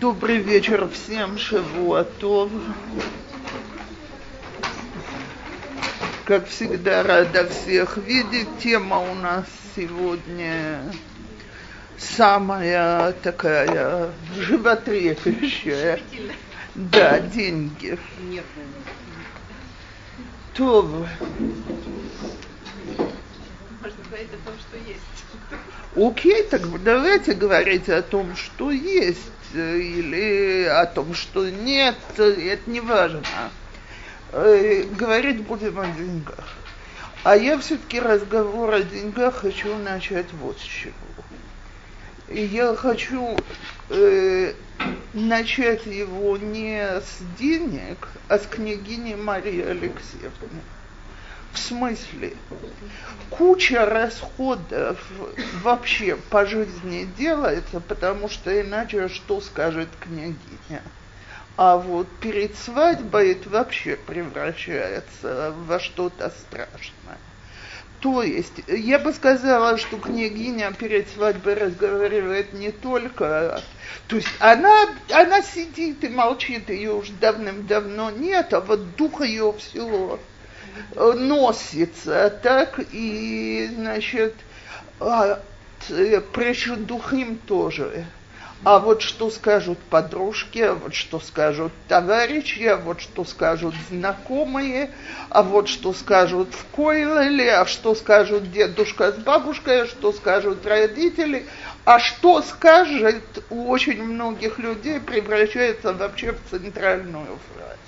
Добрый вечер всем, Шавуатов. Как всегда, рада всех видеть. Тема у нас сегодня самая такая животрепещущая. Да, деньги. То. Можно говорить о том, что есть. Окей, так давайте говорить о том, что есть, или о том, что нет, это не важно. Э, говорить будем о деньгах. А я все-таки разговор о деньгах хочу начать вот с чего. Я хочу э, начать его не с денег, а с княгини Марии Алексеевны. В смысле, куча расходов вообще по жизни делается, потому что иначе что скажет княгиня? А вот перед свадьбой это вообще превращается во что-то страшное. То есть, я бы сказала, что княгиня перед свадьбой разговаривает не только... То есть она, она сидит и молчит, ее уже давным-давно нет, а вот дух ее все носится, так, и, значит, а, духим тоже. А вот что скажут подружки, а вот что скажут товарищи, а вот что скажут знакомые, а вот что скажут в Койлеле, а что скажут дедушка с бабушкой, а что скажут родители, а что скажет у очень многих людей превращается вообще в центральную фразу.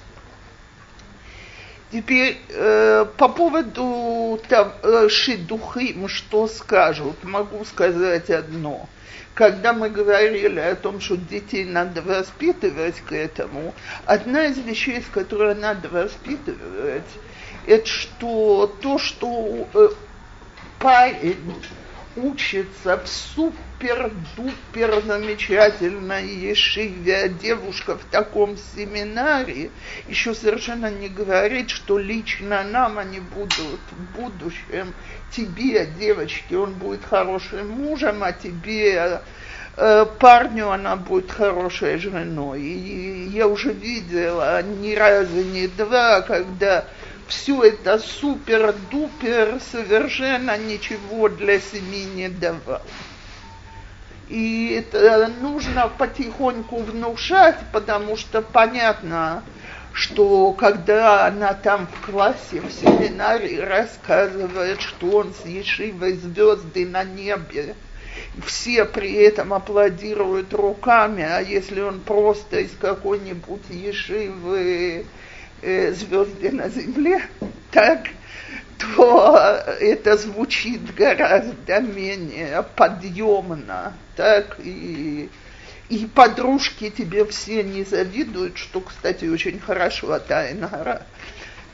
Теперь э, по поводу там, э, шидухим, что скажут, могу сказать одно. Когда мы говорили о том, что детей надо воспитывать к этому, одна из вещей, с которой надо воспитывать, это что то, что э, парень учится в супер-дупер замечательной ешиве, девушка в таком семинаре, еще совершенно не говорит, что лично нам они будут в будущем, тебе, девочке, он будет хорошим мужем, а тебе э, парню она будет хорошей женой. И я уже видела ни разу, ни два, когда все это супер-дупер совершенно ничего для семьи не давало. И это нужно потихоньку внушать, потому что понятно, что когда она там в классе, в семинаре рассказывает, что он с Ешивой звезды на небе, все при этом аплодируют руками, а если он просто из какой-нибудь Ешивы э, звезды на земле, так, то это звучит гораздо менее подъемно, так, и, и подружки тебе все не завидуют, что, кстати, очень хорошо, Тайнара.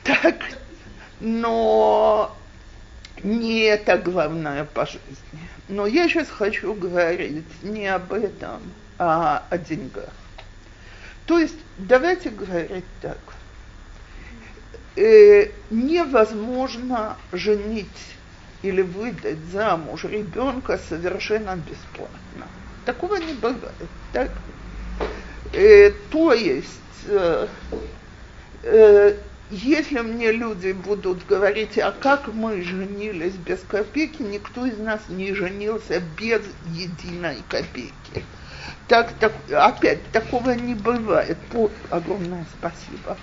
Так, но не это главное по жизни. Но я сейчас хочу говорить не об этом, а о деньгах. То есть давайте говорить так – э, невозможно женить или выдать замуж ребенка совершенно бесплатно. Такого не бывает. Так? Э, то есть, э, э, если мне люди будут говорить, а как мы женились без копейки, никто из нас не женился без единой копейки. Так, так, опять, такого не бывает. Огромное спасибо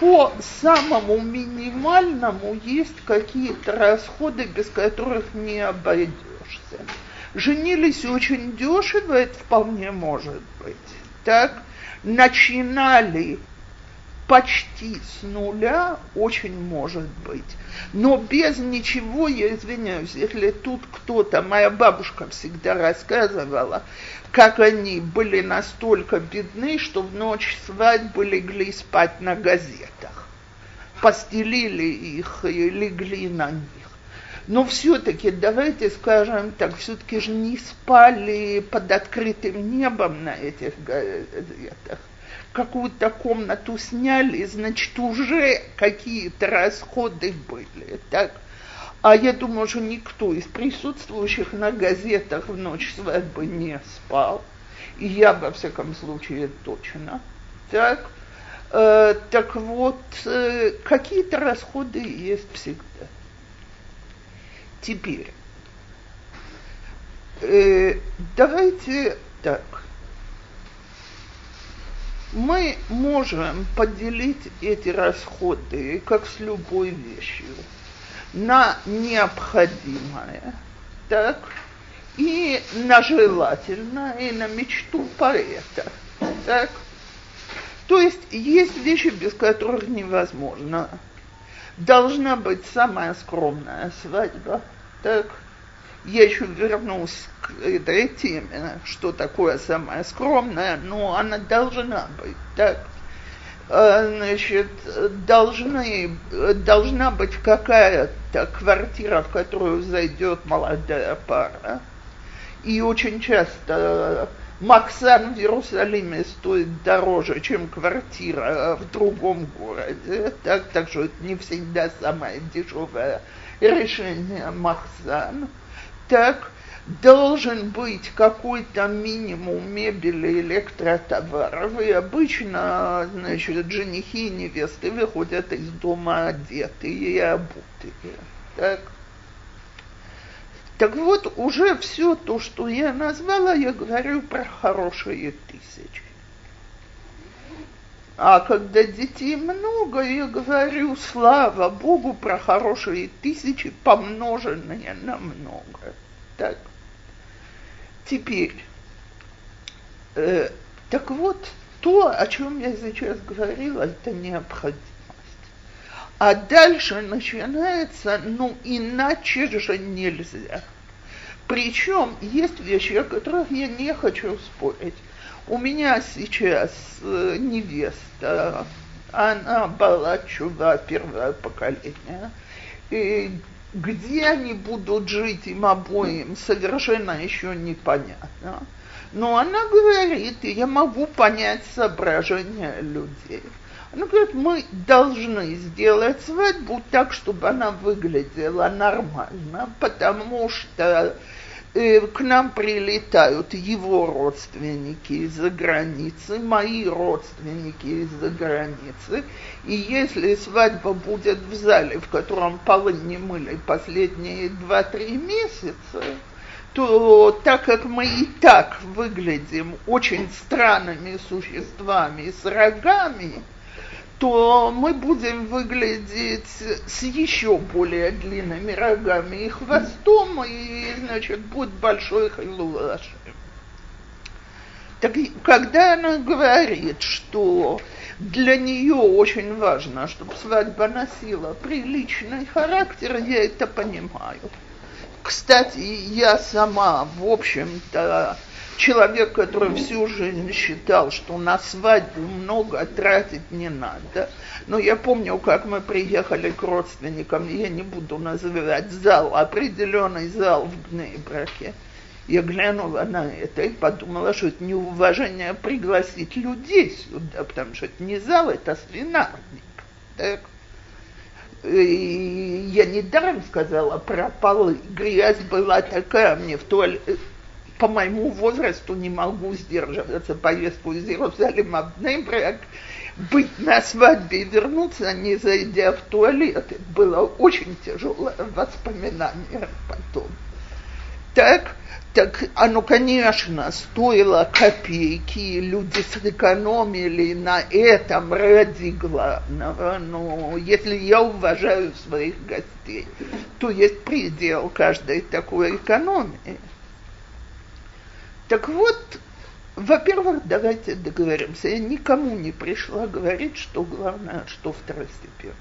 по самому минимальному есть какие-то расходы, без которых не обойдешься. Женились очень дешево, это вполне может быть. Так, начинали почти с нуля, очень может быть. Но без ничего, я извиняюсь, если тут кто-то, моя бабушка всегда рассказывала, как они были настолько бедны, что в ночь свадьбы легли спать на газетах. Постелили их и легли на них. Но все-таки, давайте скажем так, все-таки же не спали под открытым небом на этих газетах. Какую-то комнату сняли, значит, уже какие-то расходы были. Так? А я думаю, что никто из присутствующих на газетах в ночь свадьбы не спал. И я, во всяком случае, точно. Так, э, так вот, э, какие-то расходы есть всегда. Теперь, э, давайте так. Мы можем поделить эти расходы, как с любой вещью, на необходимое, так, и на желательное, и на мечту поэта, так. То есть есть вещи, без которых невозможно. Должна быть самая скромная свадьба, так, я еще вернусь к этой теме, что такое самое скромное, но она должна быть, так? А, значит, должны, должна быть какая-то квартира, в которую зайдет молодая пара. И очень часто Максан в Иерусалиме стоит дороже, чем квартира в другом городе. Так, так что это не всегда самое дешевое решение Максан так должен быть какой-то минимум мебели, электротоваров, и обычно, значит, женихи и невесты выходят из дома одетые и обутые. Так? Так вот, уже все то, что я назвала, я говорю про хорошие тысячи. А когда детей много, я говорю, слава Богу, про хорошие тысячи, помноженные на много. Так. Теперь, э, так вот, то, о чем я сейчас говорила, это необходимость. А дальше начинается, ну, иначе же нельзя. Причем есть вещи, о которых я не хочу спорить. У меня сейчас э, невеста, она была чува первое поколение, и где они будут жить им обоим, совершенно еще непонятно. Но она говорит, и я могу понять соображения людей. Она говорит, мы должны сделать свадьбу так, чтобы она выглядела нормально, потому что к нам прилетают его родственники из-за границы, мои родственники из-за границы, и если свадьба будет в зале, в котором полы не мыли последние два-три месяца, то так как мы и так выглядим очень странными существами с рогами, то мы будем выглядеть с еще более длинными рогами и хвостом, и, значит, будет большой хайлулашем. Так когда она говорит, что для нее очень важно, чтобы свадьба носила приличный характер, я это понимаю. Кстати, я сама, в общем-то, человек, который всю жизнь считал, что на свадьбу много тратить не надо. Но я помню, как мы приехали к родственникам, я не буду называть зал, определенный зал в Гнейбраке. Я глянула на это и подумала, что это неуважение пригласить людей сюда, потому что это не зал, это свинарник. Так? И я недаром сказала про полы. Грязь была такая мне в туалете по моему возрасту не могу сдерживаться поездку из Иерусалима в Нейбрак, быть на свадьбе и вернуться, не зайдя в туалет. Это было очень тяжелое воспоминание потом. Так, так оно, конечно, стоило копейки, люди сэкономили на этом ради главного, но если я уважаю своих гостей, то есть предел каждой такой экономии. Так вот, во-первых, давайте договоримся. Я никому не пришла говорить, что главное, что второстепенно.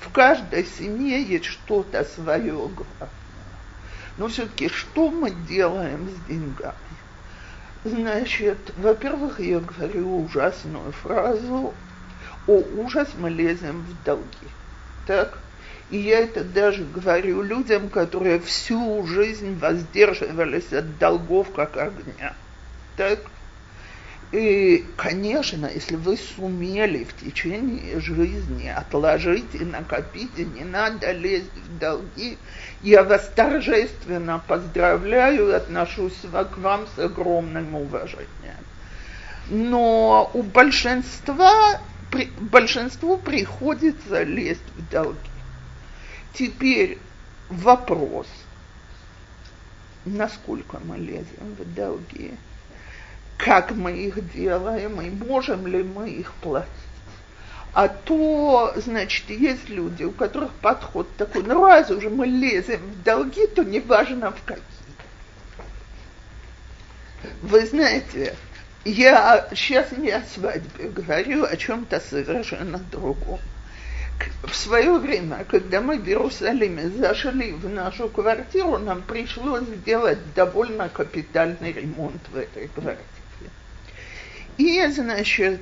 В каждой семье есть что-то свое главное. Но все-таки что мы делаем с деньгами? Значит, во-первых, я говорю ужасную фразу, о ужас, мы лезем в долги. Так? И я это даже говорю людям, которые всю жизнь воздерживались от долгов как огня. Так? И, конечно, если вы сумели в течение жизни отложить и накопить, и не надо лезть в долги, я вас торжественно поздравляю и отношусь к вам с огромным уважением. Но у большинства, при, большинству приходится лезть в долги. Теперь вопрос, насколько мы лезем в долги, как мы их делаем и можем ли мы их платить. А то, значит, есть люди, у которых подход такой, ну раз уже мы лезем в долги, то неважно в какие. Вы знаете, я сейчас не о свадьбе говорю, о чем-то совершенно другом. В свое время, когда мы в Иерусалиме зашли в нашу квартиру, нам пришлось сделать довольно капитальный ремонт в этой квартире. И, значит,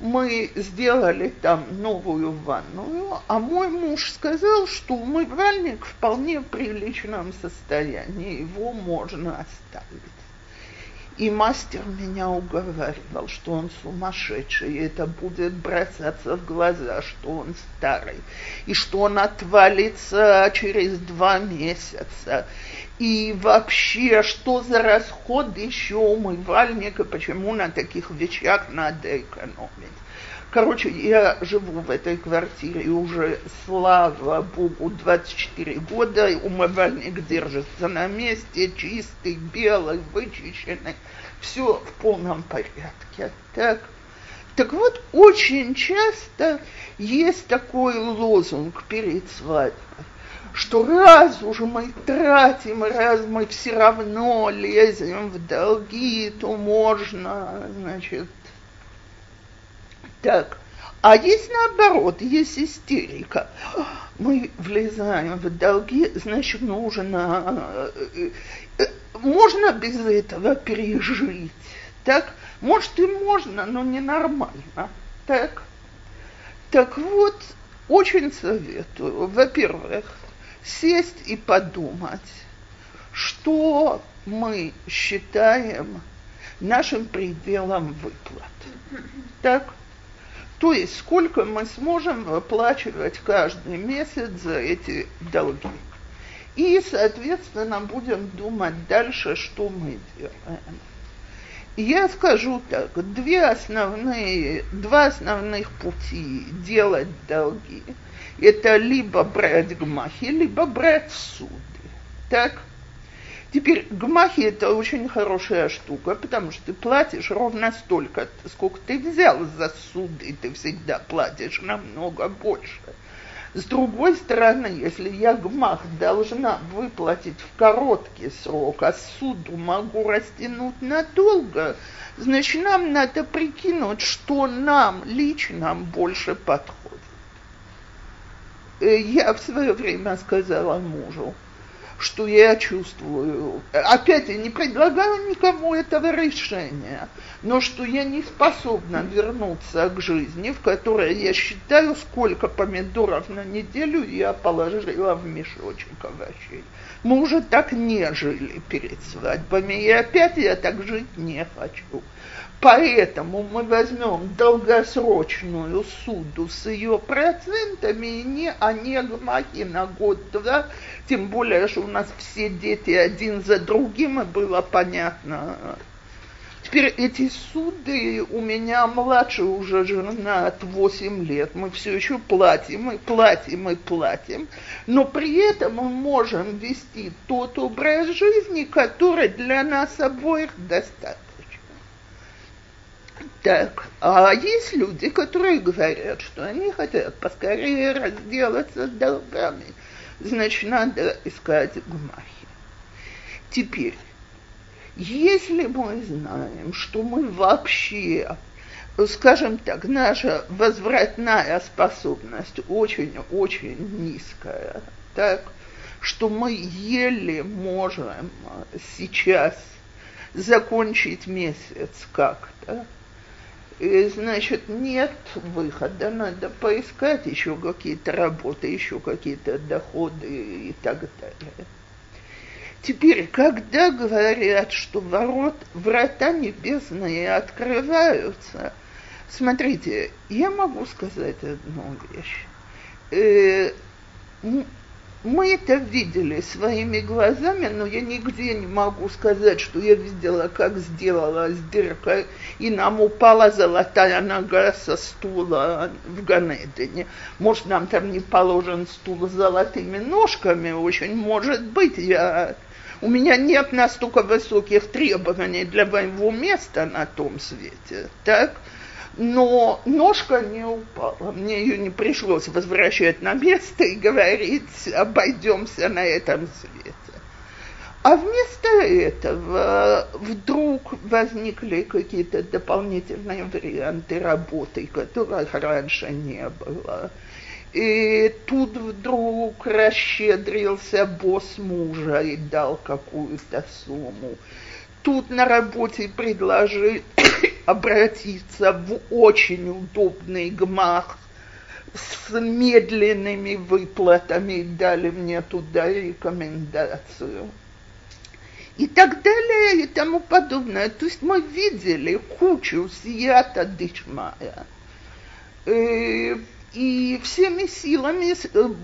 мы сделали там новую ванную, а мой муж сказал, что умывальник вполне в приличном состоянии, его можно оставить. И мастер меня уговаривал, что он сумасшедший, и это будет бросаться в глаза, что он старый, и что он отвалится через два месяца. И вообще, что за расход еще умывальника, почему на таких вещах надо экономить. Короче, я живу в этой квартире уже, слава богу, 24 года. Умывальник держится на месте, чистый, белый, вычищенный. Все в полном порядке. Так, так вот, очень часто есть такой лозунг перед свадьбой, что раз уже мы тратим, раз мы все равно лезем в долги, то можно, значит, так. А есть наоборот, есть истерика. Мы влезаем в долги, значит, нужно... Э, э, можно без этого пережить. Так? Может и можно, но ненормально. Так? Так вот, очень советую, во-первых, сесть и подумать, что мы считаем нашим пределом выплат. Так? То есть сколько мы сможем выплачивать каждый месяц за эти долги. И, соответственно, будем думать дальше, что мы делаем. Я скажу так, две основные, два основных пути делать долги. Это либо брать гмахи, либо брать суды. Так? Теперь гмахи это очень хорошая штука, потому что ты платишь ровно столько, сколько ты взял за суды, ты всегда платишь намного больше. С другой стороны, если я гмах должна выплатить в короткий срок, а суду могу растянуть надолго, значит, нам надо прикинуть, что нам лично больше подходит. Э, я в свое время сказала мужу, что я чувствую. Опять я не предлагаю никому этого решения, но что я не способна вернуться к жизни, в которой я считаю, сколько помидоров на неделю я положила в мешочек овощей. Мы уже так не жили перед свадьбами, и опять я так жить не хочу. Поэтому мы возьмем долгосрочную суду с ее процентами, не, а не гмахи на год-два, тем более, что у нас все дети один за другим, и было понятно. Теперь эти суды, у меня младше уже жена от 8 лет, мы все еще платим, и платим, и платим, но при этом мы можем вести тот образ жизни, который для нас обоих достаточно. Так, а есть люди, которые говорят, что они хотят поскорее разделаться с долгами. Значит, надо искать гмахи. Теперь, если мы знаем, что мы вообще, скажем так, наша возвратная способность очень-очень низкая, так, что мы еле можем сейчас закончить месяц как-то, и, значит, нет выхода, надо поискать еще какие-то работы, еще какие-то доходы и так далее. Теперь, когда говорят, что ворот, врата небесные открываются, смотрите, я могу сказать одну вещь. Мы это видели своими глазами, но я нигде не могу сказать, что я видела, как сделалась дырка, и нам упала золотая нога со стула в Ганедене. Может, нам там не положен стул с золотыми ножками, очень может быть, я... У меня нет настолько высоких требований для моего места на том свете, так? Но ножка не упала. Мне ее не пришлось возвращать на место и говорить, обойдемся на этом свете. А вместо этого вдруг возникли какие-то дополнительные варианты работы, которых раньше не было. И тут вдруг расщедрился босс мужа и дал какую-то сумму. Тут на работе предложили обратиться в очень удобный гмах с медленными выплатами, дали мне туда рекомендацию. И так далее, и тому подобное. То есть мы видели кучу сията дышмая. Э, и всеми силами э,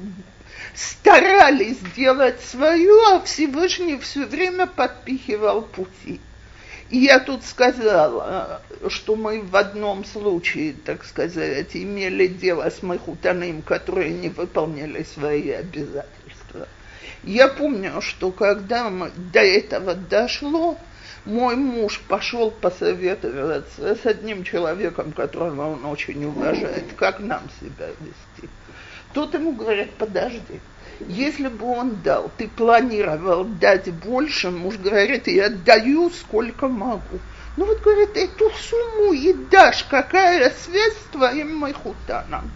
старались сделать свое, а Всевышний все время подпихивал пути. И я тут сказала, что мы в одном случае, так сказать, имели дело с Махутаным, которые не выполняли свои обязательства. Я помню, что когда мы до этого дошло, мой муж пошел посоветоваться с одним человеком, которого он очень уважает, как нам себя вести. Тот ему говорит, подожди, если бы он дал, ты планировал дать больше, муж говорит, я даю сколько могу. Ну вот, говорит, эту сумму и дашь, какая связь с твоим Майхутаном?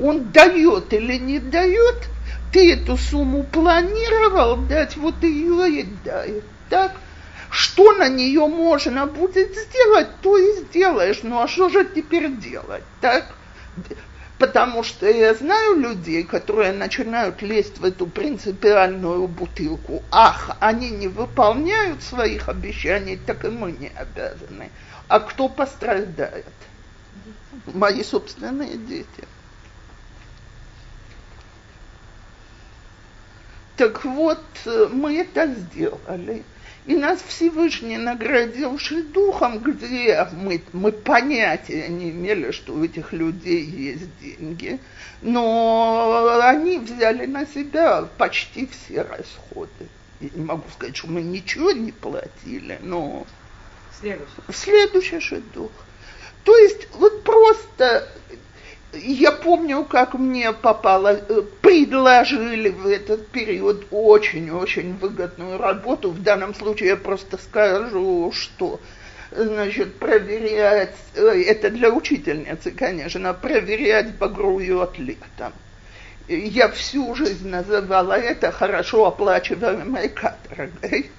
Он дает или не дает, ты эту сумму планировал дать, вот ее и дай. Так? Что на нее можно будет сделать, то и сделаешь. Ну а что же теперь делать? Так? Потому что я знаю людей, которые начинают лезть в эту принципиальную бутылку. Ах, они не выполняют своих обещаний, так и мы не обязаны. А кто пострадает? Мои собственные дети. Так вот, мы это сделали. И нас Всевышний наградил духом, где мы, мы понятия не имели, что у этих людей есть деньги, но они взяли на себя почти все расходы. Я не могу сказать, что мы ничего не платили, но... Следующий. Следующий шедух. То есть вот просто я помню, как мне попало, э, предложили в этот период очень-очень выгодную работу. В данном случае я просто скажу, что значит, проверять, э, это для учительницы, конечно, проверять багрует летом. Я всю жизнь называла это хорошо оплачиваемой каторгой.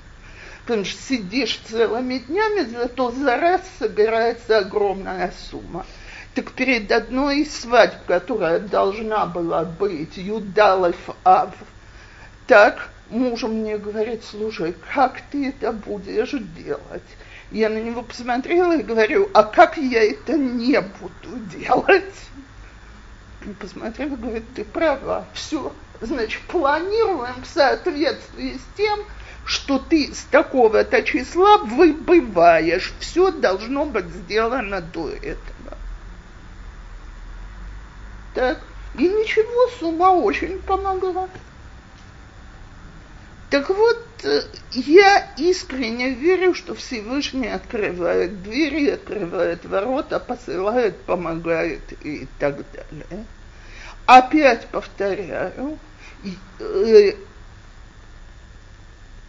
Потому что сидишь целыми днями, зато за раз собирается огромная сумма. Так перед одной из свадьб, которая должна была быть, Юдалев Ав, так муж мне говорит, слушай, как ты это будешь делать? Я на него посмотрела и говорю, а как я это не буду делать? Он посмотрел и говорит, ты права, все, значит, планируем в соответствии с тем, что ты с такого-то числа выбываешь. Все должно быть сделано до этого. Так, и ничего, сумма очень помогла. Так вот, э, я искренне верю, что Всевышний открывает двери, открывает ворота, посылает, помогает и так далее. Опять повторяю, э,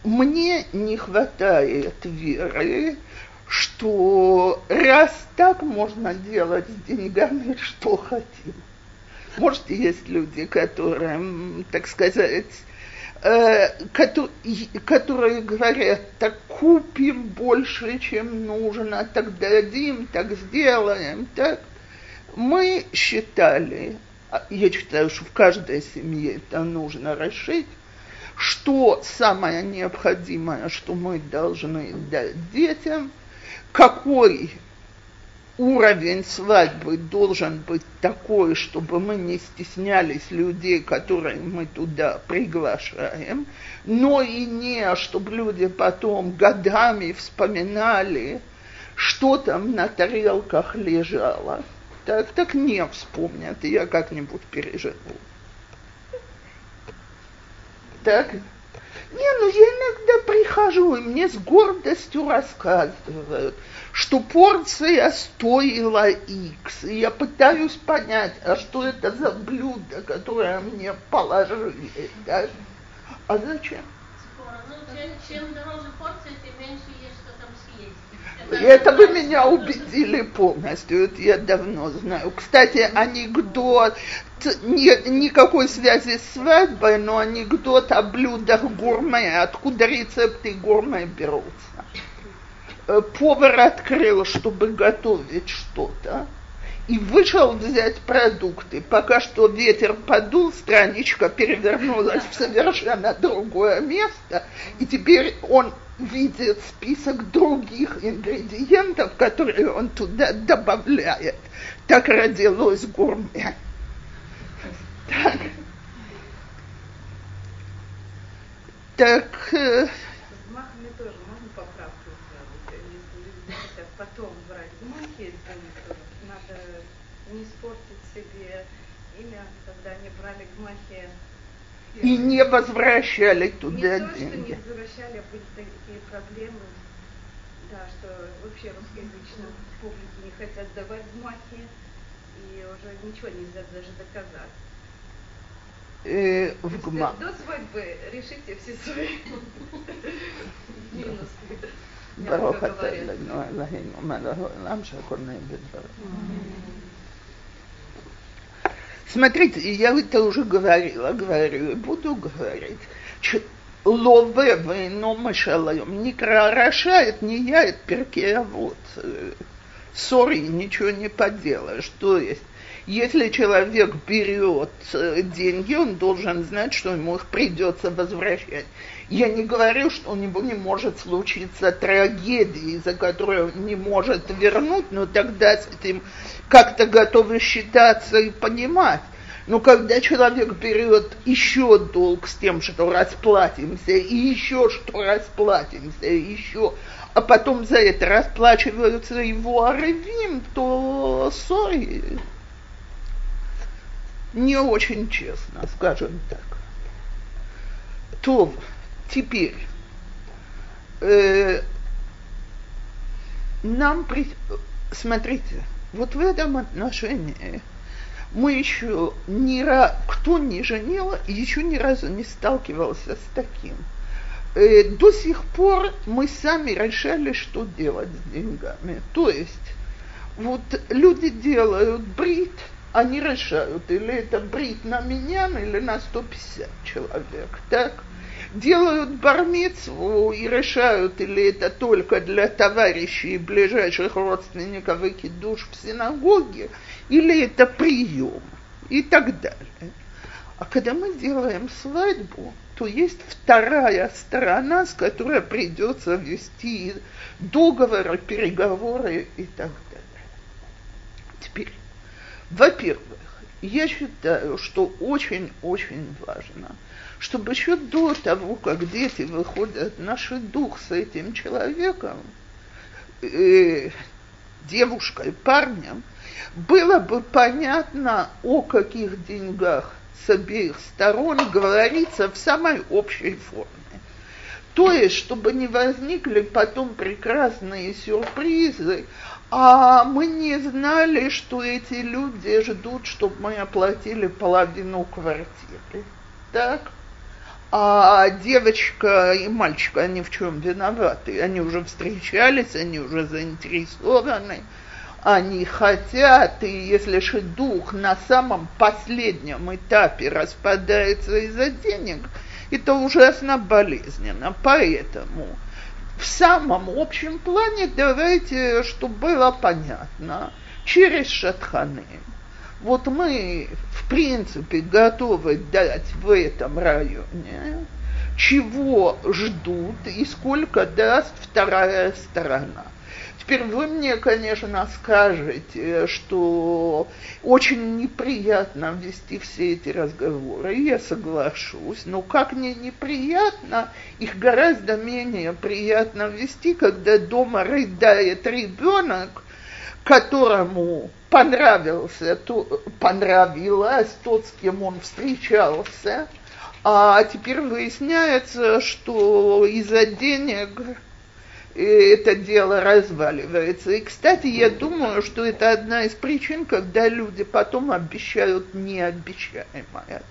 мне не хватает веры, что раз так можно делать с деньгами, что хотим. Может, есть люди, которым, так сказать, э, которые говорят, так купим больше, чем нужно, так дадим, так сделаем, так. Мы считали, а я считаю, что в каждой семье это нужно решить, что самое необходимое, что мы должны дать детям, какой уровень свадьбы должен быть такой, чтобы мы не стеснялись людей, которые мы туда приглашаем, но и не, чтобы люди потом годами вспоминали, что там на тарелках лежало. Так, так не вспомнят, я как-нибудь переживу. Так? Не, ну я иногда прихожу, и мне с гордостью рассказывают, что порция стоила X. И я пытаюсь понять, а что это за блюдо, которое мне положили. Да? А зачем? Ну, чем, чем дороже порция, тем меньше есть что там съесть. Это вы меня убедили полностью, это я давно знаю. Кстати, анекдот, нет никакой связи с свадьбой, но анекдот о блюдах гурме, откуда рецепты гурме берутся. Э, повар открыл, чтобы готовить что-то, и вышел взять продукты. Пока что ветер подул, страничка перевернулась в совершенно другое место, и теперь он видит список других ингредиентов, которые он туда добавляет. Так родилось гурме. Так. Так. Потом брать гмахи, надо не испортить себе имя, когда они брали гмахи. И не возвращали туда не деньги. Не то, что не возвращали, а были такие проблемы, да, что вообще русскоязычным публике не хотят давать гмахи, и уже ничего нельзя даже доказать. Э, в гма. До свадьбы решите все свои минусы. Baruch atah Eloheinu Eloheinu Малах Олам Шакорная Смотрите, я это уже говорила, говорю и буду говорить. Лове войну машалаем. Не крошает, не я, это перке, а вот. Э, Сори, ничего не поделаешь. То есть, если человек берет э, деньги, он должен знать, что ему их придется возвращать. Я не говорю, что у него не может случиться трагедия, за которую он не может вернуть, но тогда с этим как-то готовы считаться и понимать. Но когда человек берет еще долг с тем, что расплатимся, и еще что расплатимся, и еще, а потом за это расплачиваются его аревим, то сори. Не очень честно, скажем так. То Теперь, э, нам, при... смотрите, вот в этом отношении мы еще ни раз, кто не женил, еще ни разу не сталкивался с таким. Э, до сих пор мы сами решали, что делать с деньгами. То есть, вот люди делают брит, они решают, или это брит на меня, или на 150 человек, так? Делают бармицу и решают, или это только для товарищей и ближайших родственников и душ в синагоге, или это прием и так далее. А когда мы делаем свадьбу, то есть вторая сторона, с которой придется вести договоры, переговоры и так далее. Теперь, во-первых, я считаю, что очень-очень важно – чтобы еще до того, как дети выходят на дух с этим человеком, э, девушкой, парнем, было бы понятно, о каких деньгах с обеих сторон говорится в самой общей форме. То есть, чтобы не возникли потом прекрасные сюрпризы, а мы не знали, что эти люди ждут, чтобы мы оплатили половину квартиры. Так? А девочка и мальчик, они в чем виноваты? Они уже встречались, они уже заинтересованы, они хотят, и если же дух на самом последнем этапе распадается из-за денег, это ужасно болезненно. Поэтому в самом общем плане давайте, чтобы было понятно, через шатханы – вот мы, в принципе, готовы дать в этом районе чего ждут и сколько даст вторая сторона. Теперь вы мне, конечно, скажете, что очень неприятно вести все эти разговоры, я соглашусь, но как мне неприятно, их гораздо менее приятно вести, когда дома рыдает ребенок, которому понравился, то, понравилось тот, с кем он встречался, а теперь выясняется, что из-за денег это дело разваливается. И, кстати, я думаю, что это одна из причин, когда люди потом обещают необещаемое.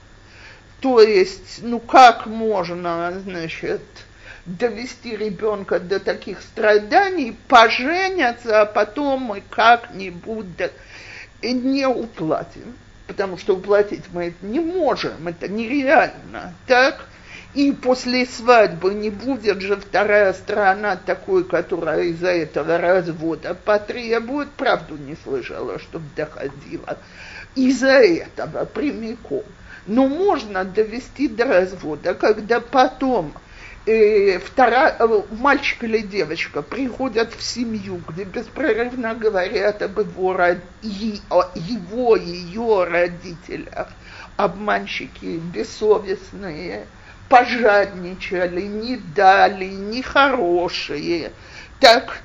То есть, ну как можно, значит, довести ребенка до таких страданий, поженятся, а потом мы как-нибудь не уплатим. Потому что уплатить мы это не можем, это нереально, так? И после свадьбы не будет же вторая сторона такой, которая из-за этого развода потребует. Правду не слышала, чтобы доходила. Из-за этого прямиком. Но можно довести до развода, когда потом э, вторая, э, мальчик или девочка приходят в семью, где беспрерывно говорят об его, его ее родителях, обманщики бессовестные – пожадничали, не дали, нехорошие. Так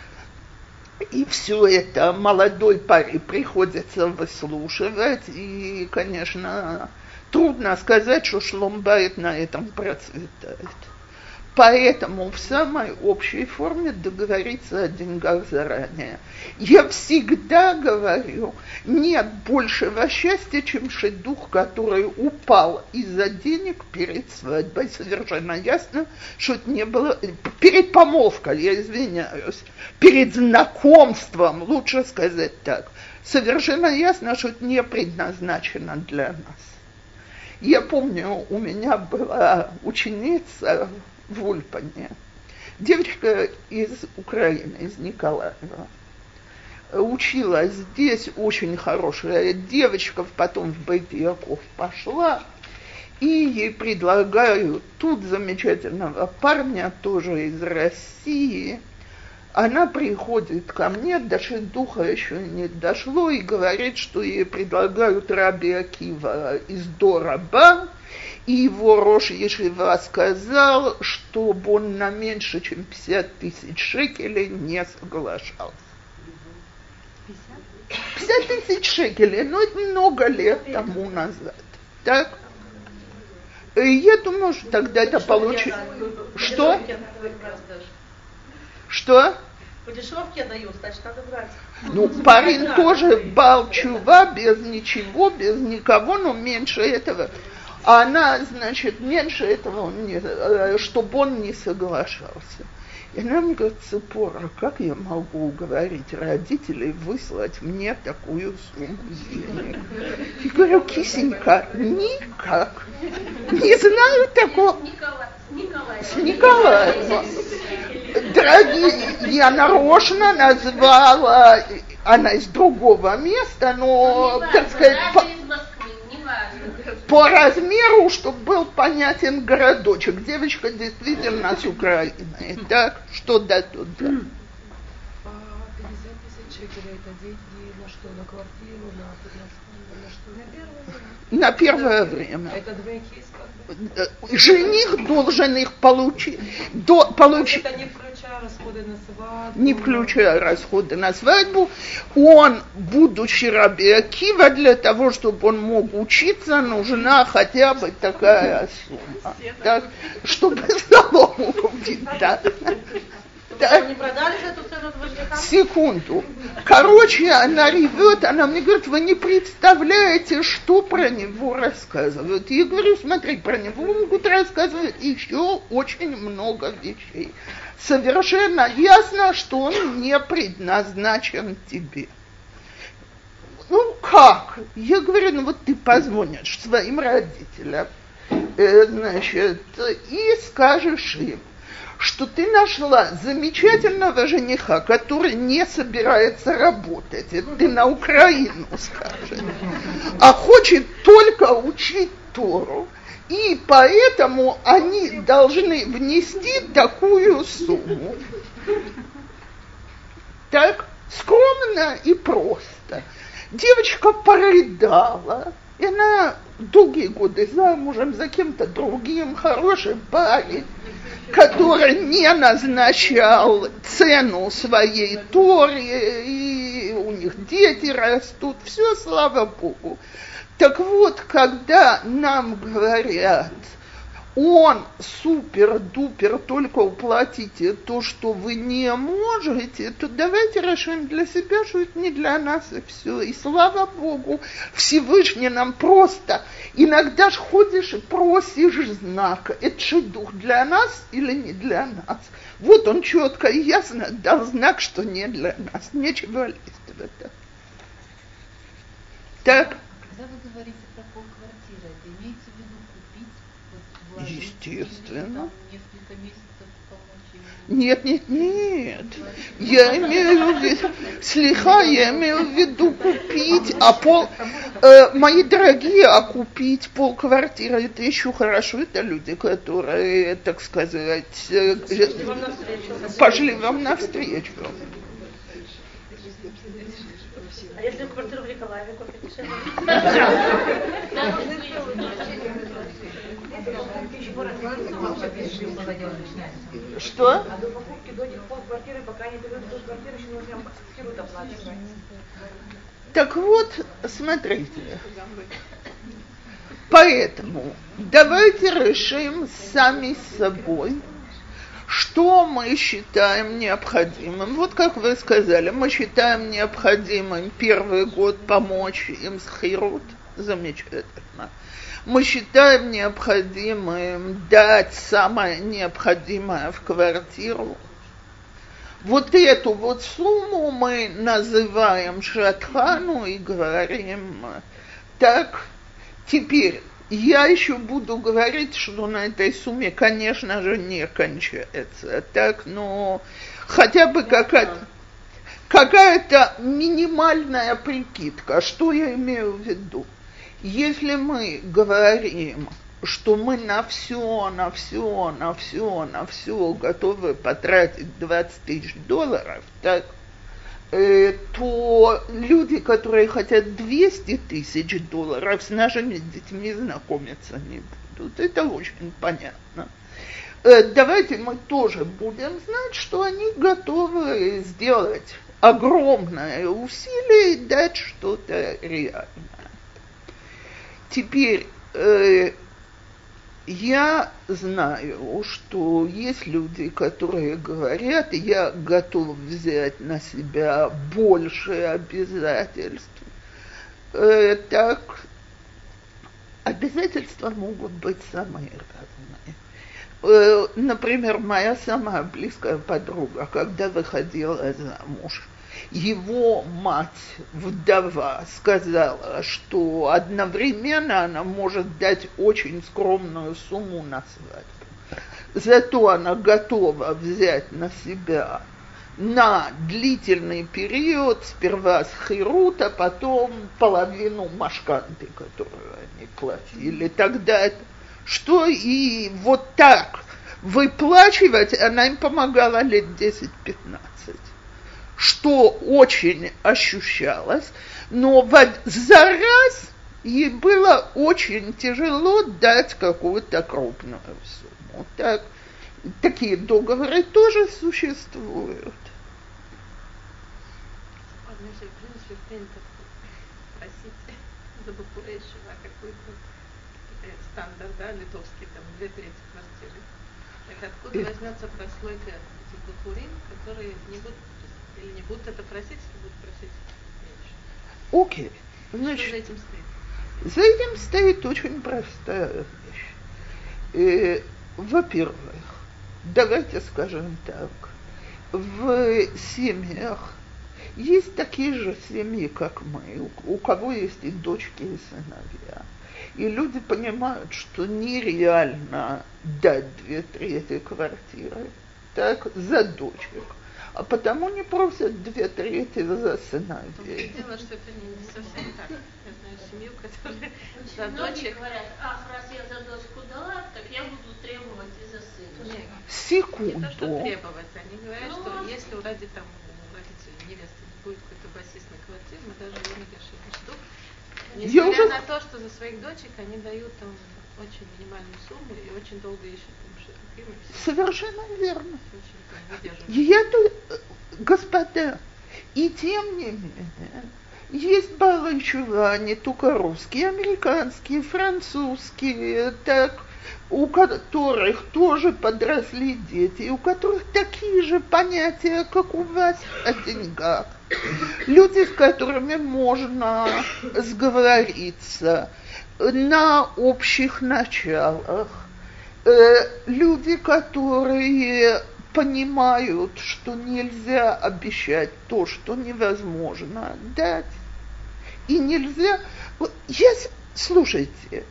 и все это молодой паре приходится выслушивать, и, конечно, трудно сказать, что Шломбайт на этом процветает. Поэтому в самой общей форме договориться о деньгах заранее. Я всегда говорю, нет большего счастья, чем шедух, который упал из-за денег перед свадьбой. Совершенно ясно, что это не было... Перед помолвкой, я извиняюсь, перед знакомством, лучше сказать так. Совершенно ясно, что это не предназначено для нас. Я помню, у меня была ученица в Ульпане. Девочка из Украины, из Николаева. Училась здесь, очень хорошая девочка, потом в Байтияков пошла, и ей предлагают тут замечательного парня, тоже из России. Она приходит ко мне, даже духа еще не дошло, и говорит, что ей предлагают Раби Акива из Дораба, и его Рош Ешива сказал, чтобы он на меньше, чем 50 тысяч шекелей не соглашался. 50 тысяч шекелей, ну это много лет тому назад. Так? И я думаю, что тогда это получится. Что? Что? По дешевке дают, значит, надо брать. Ну, парень тоже балчува без ничего, без никого, но меньше этого. А она, значит, меньше этого, он не, э, чтобы он не соглашался. И она мне говорит, Цепора, как я могу уговорить родителей выслать мне такую сумму денег? Я говорю, кисенька, никак. Не знаю такого. С Николаева. Дорогие, я нарочно назвала, она из другого места, но, так сказать, по, размеру, чтобы был понятен городочек. Девочка действительно с Украины. Так, что да тут да. 50 тысяч шекелей это деньги на что? На квартиру, на, на, на что? На первое время. Это двойки жених должен их получить. До, получить это не включая расходы на свадьбу. Не включая расходы на свадьбу. Он, будучи Раби Акива, для того, чтобы он мог учиться, нужна хотя бы такая сумма. Так, чтобы залогу купить. Да. Да. Не продали же эту цену Секунду. Короче, она ревет, она мне говорит, вы не представляете, что про него рассказывают. Я говорю, смотри, про него могут рассказывать еще очень много вещей. Совершенно ясно, что он не предназначен тебе. Ну как? Я говорю, ну вот ты позвонишь своим родителям, э, значит, и скажешь им, что ты нашла замечательного жениха, который не собирается работать, это ты на Украину скажешь, а хочет только учить Тору, И поэтому они должны внести такую сумму. Так скромно и просто. Девочка порыдала, и она долгие годы замужем за кем-то другим, хороший парень, который не назначал цену своей Торе, и у них дети растут, все, слава Богу. Так вот, когда нам говорят, он супер-дупер, только уплатите то, что вы не можете, то давайте решим для себя, что это не для нас и все. И слава Богу, Всевышний нам просто, иногда ж ходишь и просишь знак, это же дух для нас или не для нас. Вот он четко и ясно дал знак, что не для нас, нечего лезть в это. Так. Когда вы говорите про полквартиры, это имеется в виду купить, вот, вложить, Естественно. Нет, нет, нет. Я имею в виду, слегка, я имею в виду купить, а пол, э, мои дорогие, а купить полквартиры, это еще хорошо, это люди, которые, так сказать, э, пошли вам навстречу. А если квартиру в Николаеве купить? Что? Так вот, смотрите. Поэтому давайте решим сами собой, что мы считаем необходимым. Вот как вы сказали, мы считаем необходимым первый год помочь им с хирут. Замечательно. Мы считаем необходимым дать самое необходимое в квартиру. Вот эту вот сумму мы называем шатхану и говорим так. Теперь я еще буду говорить, что на этой сумме, конечно же, не кончается. Так, но хотя бы какая-то какая-то минимальная прикидка. Что я имею в виду? Если мы говорим, что мы на все, на все, на все, на все готовы потратить 20 тысяч долларов, так, э, то люди, которые хотят 200 тысяч долларов, с нашими детьми знакомиться не будут. Это очень понятно. Э, давайте мы тоже будем знать, что они готовы сделать огромное усилие и дать что-то реальное. Теперь э, я знаю, что есть люди, которые говорят, я готов взять на себя больше обязательств. Э, так, обязательства могут быть самые разные. Э, например, моя самая близкая подруга, когда выходила замуж, его мать, вдова, сказала, что одновременно она может дать очень скромную сумму на свадьбу. Зато она готова взять на себя на длительный период, сперва с хирута, потом половину машканты, которую они платили. Тогда это, что и вот так выплачивать, она им помогала лет 10-15 что очень ощущалось, но за раз ей было очень тяжело дать какую-то крупную сумму. Так, такие договоры тоже существуют. Какой-то э, стандарт, да, литовский, там, две трети квартиры. Так откуда возьмется прослойка этих бакурин, которые не будут или не будут это просить, или будут просить меньше? Окей. Что за Значит, этим стоит? за этим стоит очень простая вещь. Э, во-первых, давайте скажем так, в семьях есть такие же семьи, как мы, у, у кого есть и дочки, и сыновья. И люди понимают, что нереально дать две трети квартиры так, за дочек. А потому не просят две трети за сыновей. дело, что это не не совсем так. Я знаю семью, которая за дочек... говорят, ах, раз я за дочку дала, так я буду требовать и за сына. Нет, Не то, что Секунду. требовать. Они говорят, Ну, что может. если у ради там у родителей невесты будет какой-то басист на квартире, мы даже его не вешаем. Что, Я несмотря уже- на то, что за своих дочек они дают там очень минимальную сумму и очень долго ищут и все. Совершенно верно. Я тут, э, господа, и тем не менее, есть балычева, не только русские, американские, французские, так, у которых тоже подросли дети, у которых такие же понятия, как у вас о деньгах. Люди, с которыми можно сговориться на общих началах. Э, люди, которые понимают, что нельзя обещать то, что невозможно дать. И нельзя... Вот я... с- Слушайте,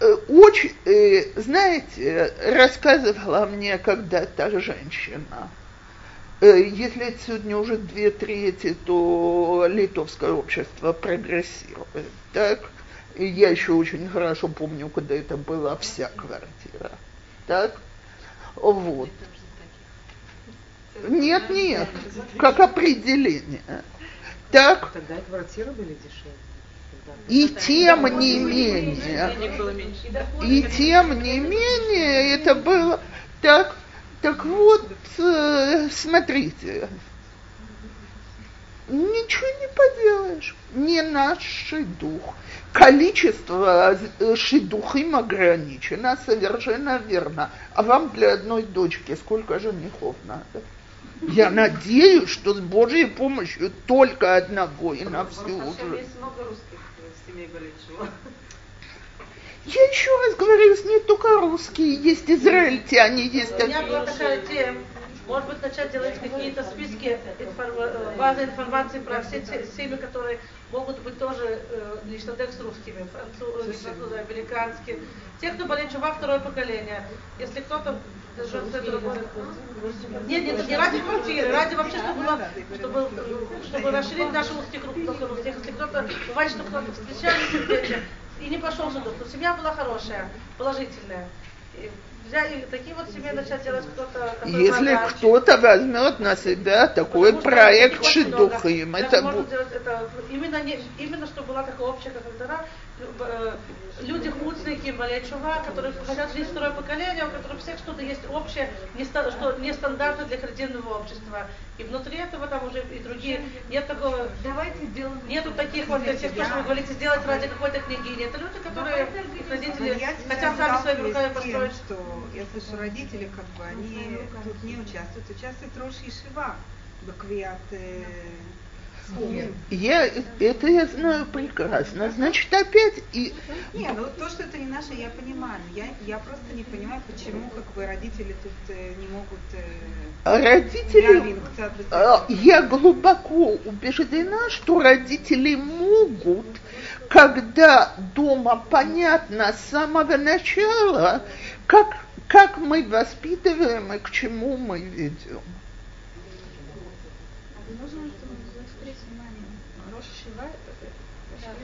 э, очень, э, знаете, рассказывала мне когда-то женщина, если сегодня уже две трети, то литовское общество прогрессирует, так? И я еще очень хорошо помню, когда это была вся квартира, так? Вот. Нет, нет, как определение. Так, Тогда и квартиры были дешевле. И тем не менее, и тем не менее, это было так. Так вот, э, смотрите, ничего не поделаешь, не наш шидух. Количество э, шидухим ограничено, совершенно верно. А вам для одной дочки сколько женихов надо? Я надеюсь, что с Божьей помощью только одного и на всю жизнь. Есть много русских семей. Я еще раз говорю, не только русские, есть израильтяне, есть... У меня была такая тема, может быть, начать делать какие-то списки, информ- э, базы информации про все те семьи, которые могут быть тоже э, лично с русскими, францу- э, американские. Те, кто болеет чува второе поколение. Если кто-то живет с работой. Нет, нет, не ради квартиры, ради вообще, чтобы, было, чтобы, чтобы расширить наш узкий круг русских. Если кто-то, бывает, что кто-то встречались где-то и не пошел сюда, то семья была хорошая, положительная. И взять- и такие вот семьи начать делать кто-то, Если кто-то возьмет на себя такой Потому что проект шидухим, это будет... именно, не, именно чтобы была такая общая э, люди худсники, чува, которые хотят жить второе поколение, у которых всех что-то есть общее, не, ста- что не стандарты для коллективного общества. И внутри этого там уже и другие, нет такого, Давайте сделаем... нету таких вот этих, то, что вы говорите, сделать ради какой-то княгини. Это люди, которые, их родители хотят сами своими руками тем, построить. что я слышу, родители как бы они тут не участвуют, участвует Рош Ишива, Баквиат Я, это я знаю прекрасно. Значит, опять и Не, ну то, что это не наше, я понимаю. Я, я просто не понимаю, почему как бы родители тут э, не могут э, родители... Хотят быть- А, Я глубоко убеждена, что родители могут, когда дома понятно с самого начала, как, как мы воспитываем и к чему мы ведем. Нужно, чтобы заострить внимание. Рош Шива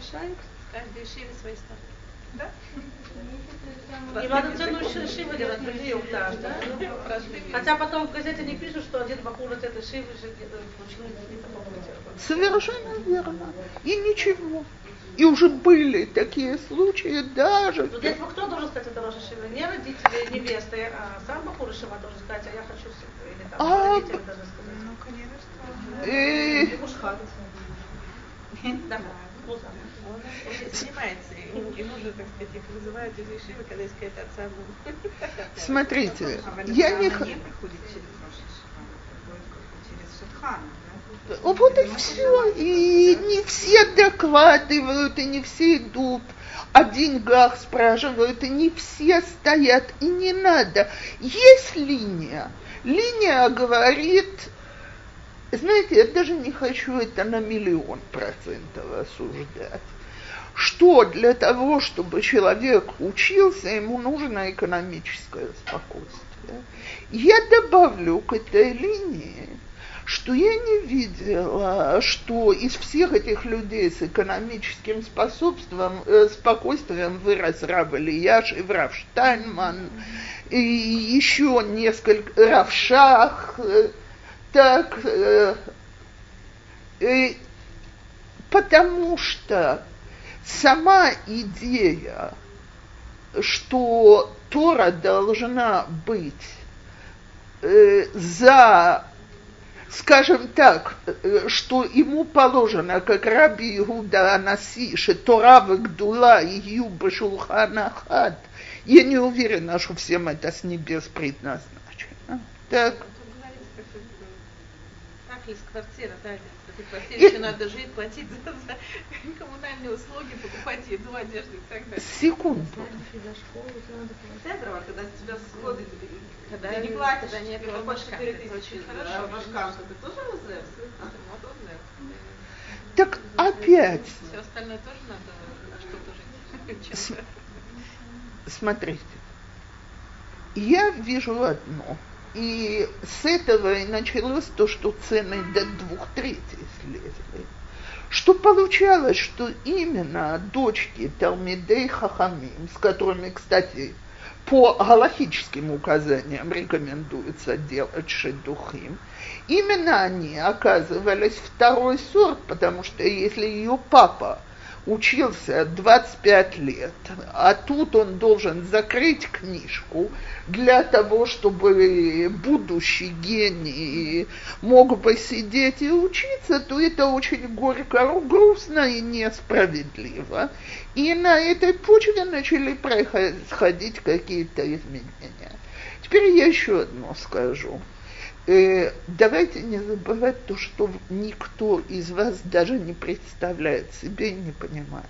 решает. Каждый шиве свои ставки. И надо ценную ши- шиву делать, прием, да. Хотя потом в газете не пишут, что один бахур от этой шивы же э. Совершенно верно. И ничего. И уже были такие случаи даже. Но для этого кто должен сказать это Роша Шива? Не родители, невесты, а сам бахур и Шива должен сказать, а я хочу все. Или там А, родители должны сказать. Ну, конечно, что. Э, Мушхат. Да, муза. Он этим занимается. И ему ему же, так сказать, их вызывают из Ешивы, когда есть какая-то отца. смотрите, я не... х-? Вот и все. И не все докладывают, и не все идут о деньгах спрашивают, и не все стоят, и не надо. Есть линия. Линия говорит, знаете, я даже не хочу это на миллион процентов осуждать, что для того, чтобы человек учился, ему нужно экономическое спокойствие. Я добавлю к этой линии, что я не видела, что из всех этих людей с экономическим способством, э, спокойствием вырос Рав Ильяш и Рав Штайнман, и еще несколько Рав Шах, э, так, э, э, потому что сама идея, что Тора должна быть э, за скажем так, э, что ему положено, как раби Иуда Анаси, что Тора Гдула и Юба Шулханахат, я не уверена, что всем это с небес предназначено. Так. Так есть квартира, да, этой квартире еще надо жить, платить за, за коммунальные услуги, покупать еду, одежду и так далее. Секунду. Центрова, когда тебя сходит, Когда ты не платишь, когда нет тебе башка, по 4 это тысячи очень за хорошо. башкам, ты тоже узнаешь? Так опять, Все остальное тоже надо на что-то жить. Смотрите, я вижу одно, и с этого и началось то, что цены до двух третей слезли. Что получалось, что именно дочки Талмидей Хахамим, с которыми, кстати, по галахическим указаниям рекомендуется делать шедухим, именно они оказывались второй сорт, потому что если ее папа учился 25 лет, а тут он должен закрыть книжку для того, чтобы будущий гений мог бы сидеть и учиться, то это очень горько, грустно и несправедливо. И на этой почве начали происходить какие-то изменения. Теперь я еще одно скажу. Э, давайте не забывать то, что никто из вас даже не представляет себе и не понимает.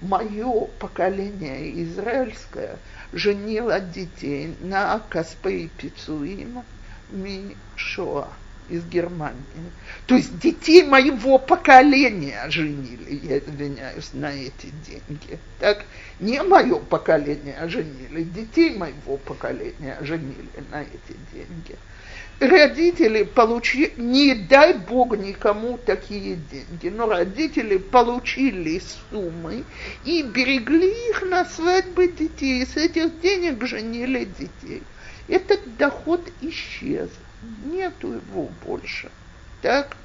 Мое поколение израильское женило детей на Каспе и Пицуим Мишоа из Германии. То есть детей моего поколения женили, я извиняюсь, на эти деньги. Так, не мое поколение женили, детей моего поколения женили на эти деньги родители получили, не дай бог никому такие деньги, но родители получили суммы и берегли их на свадьбы детей. И с этих денег женили детей. Этот доход исчез. Нету его больше. Так?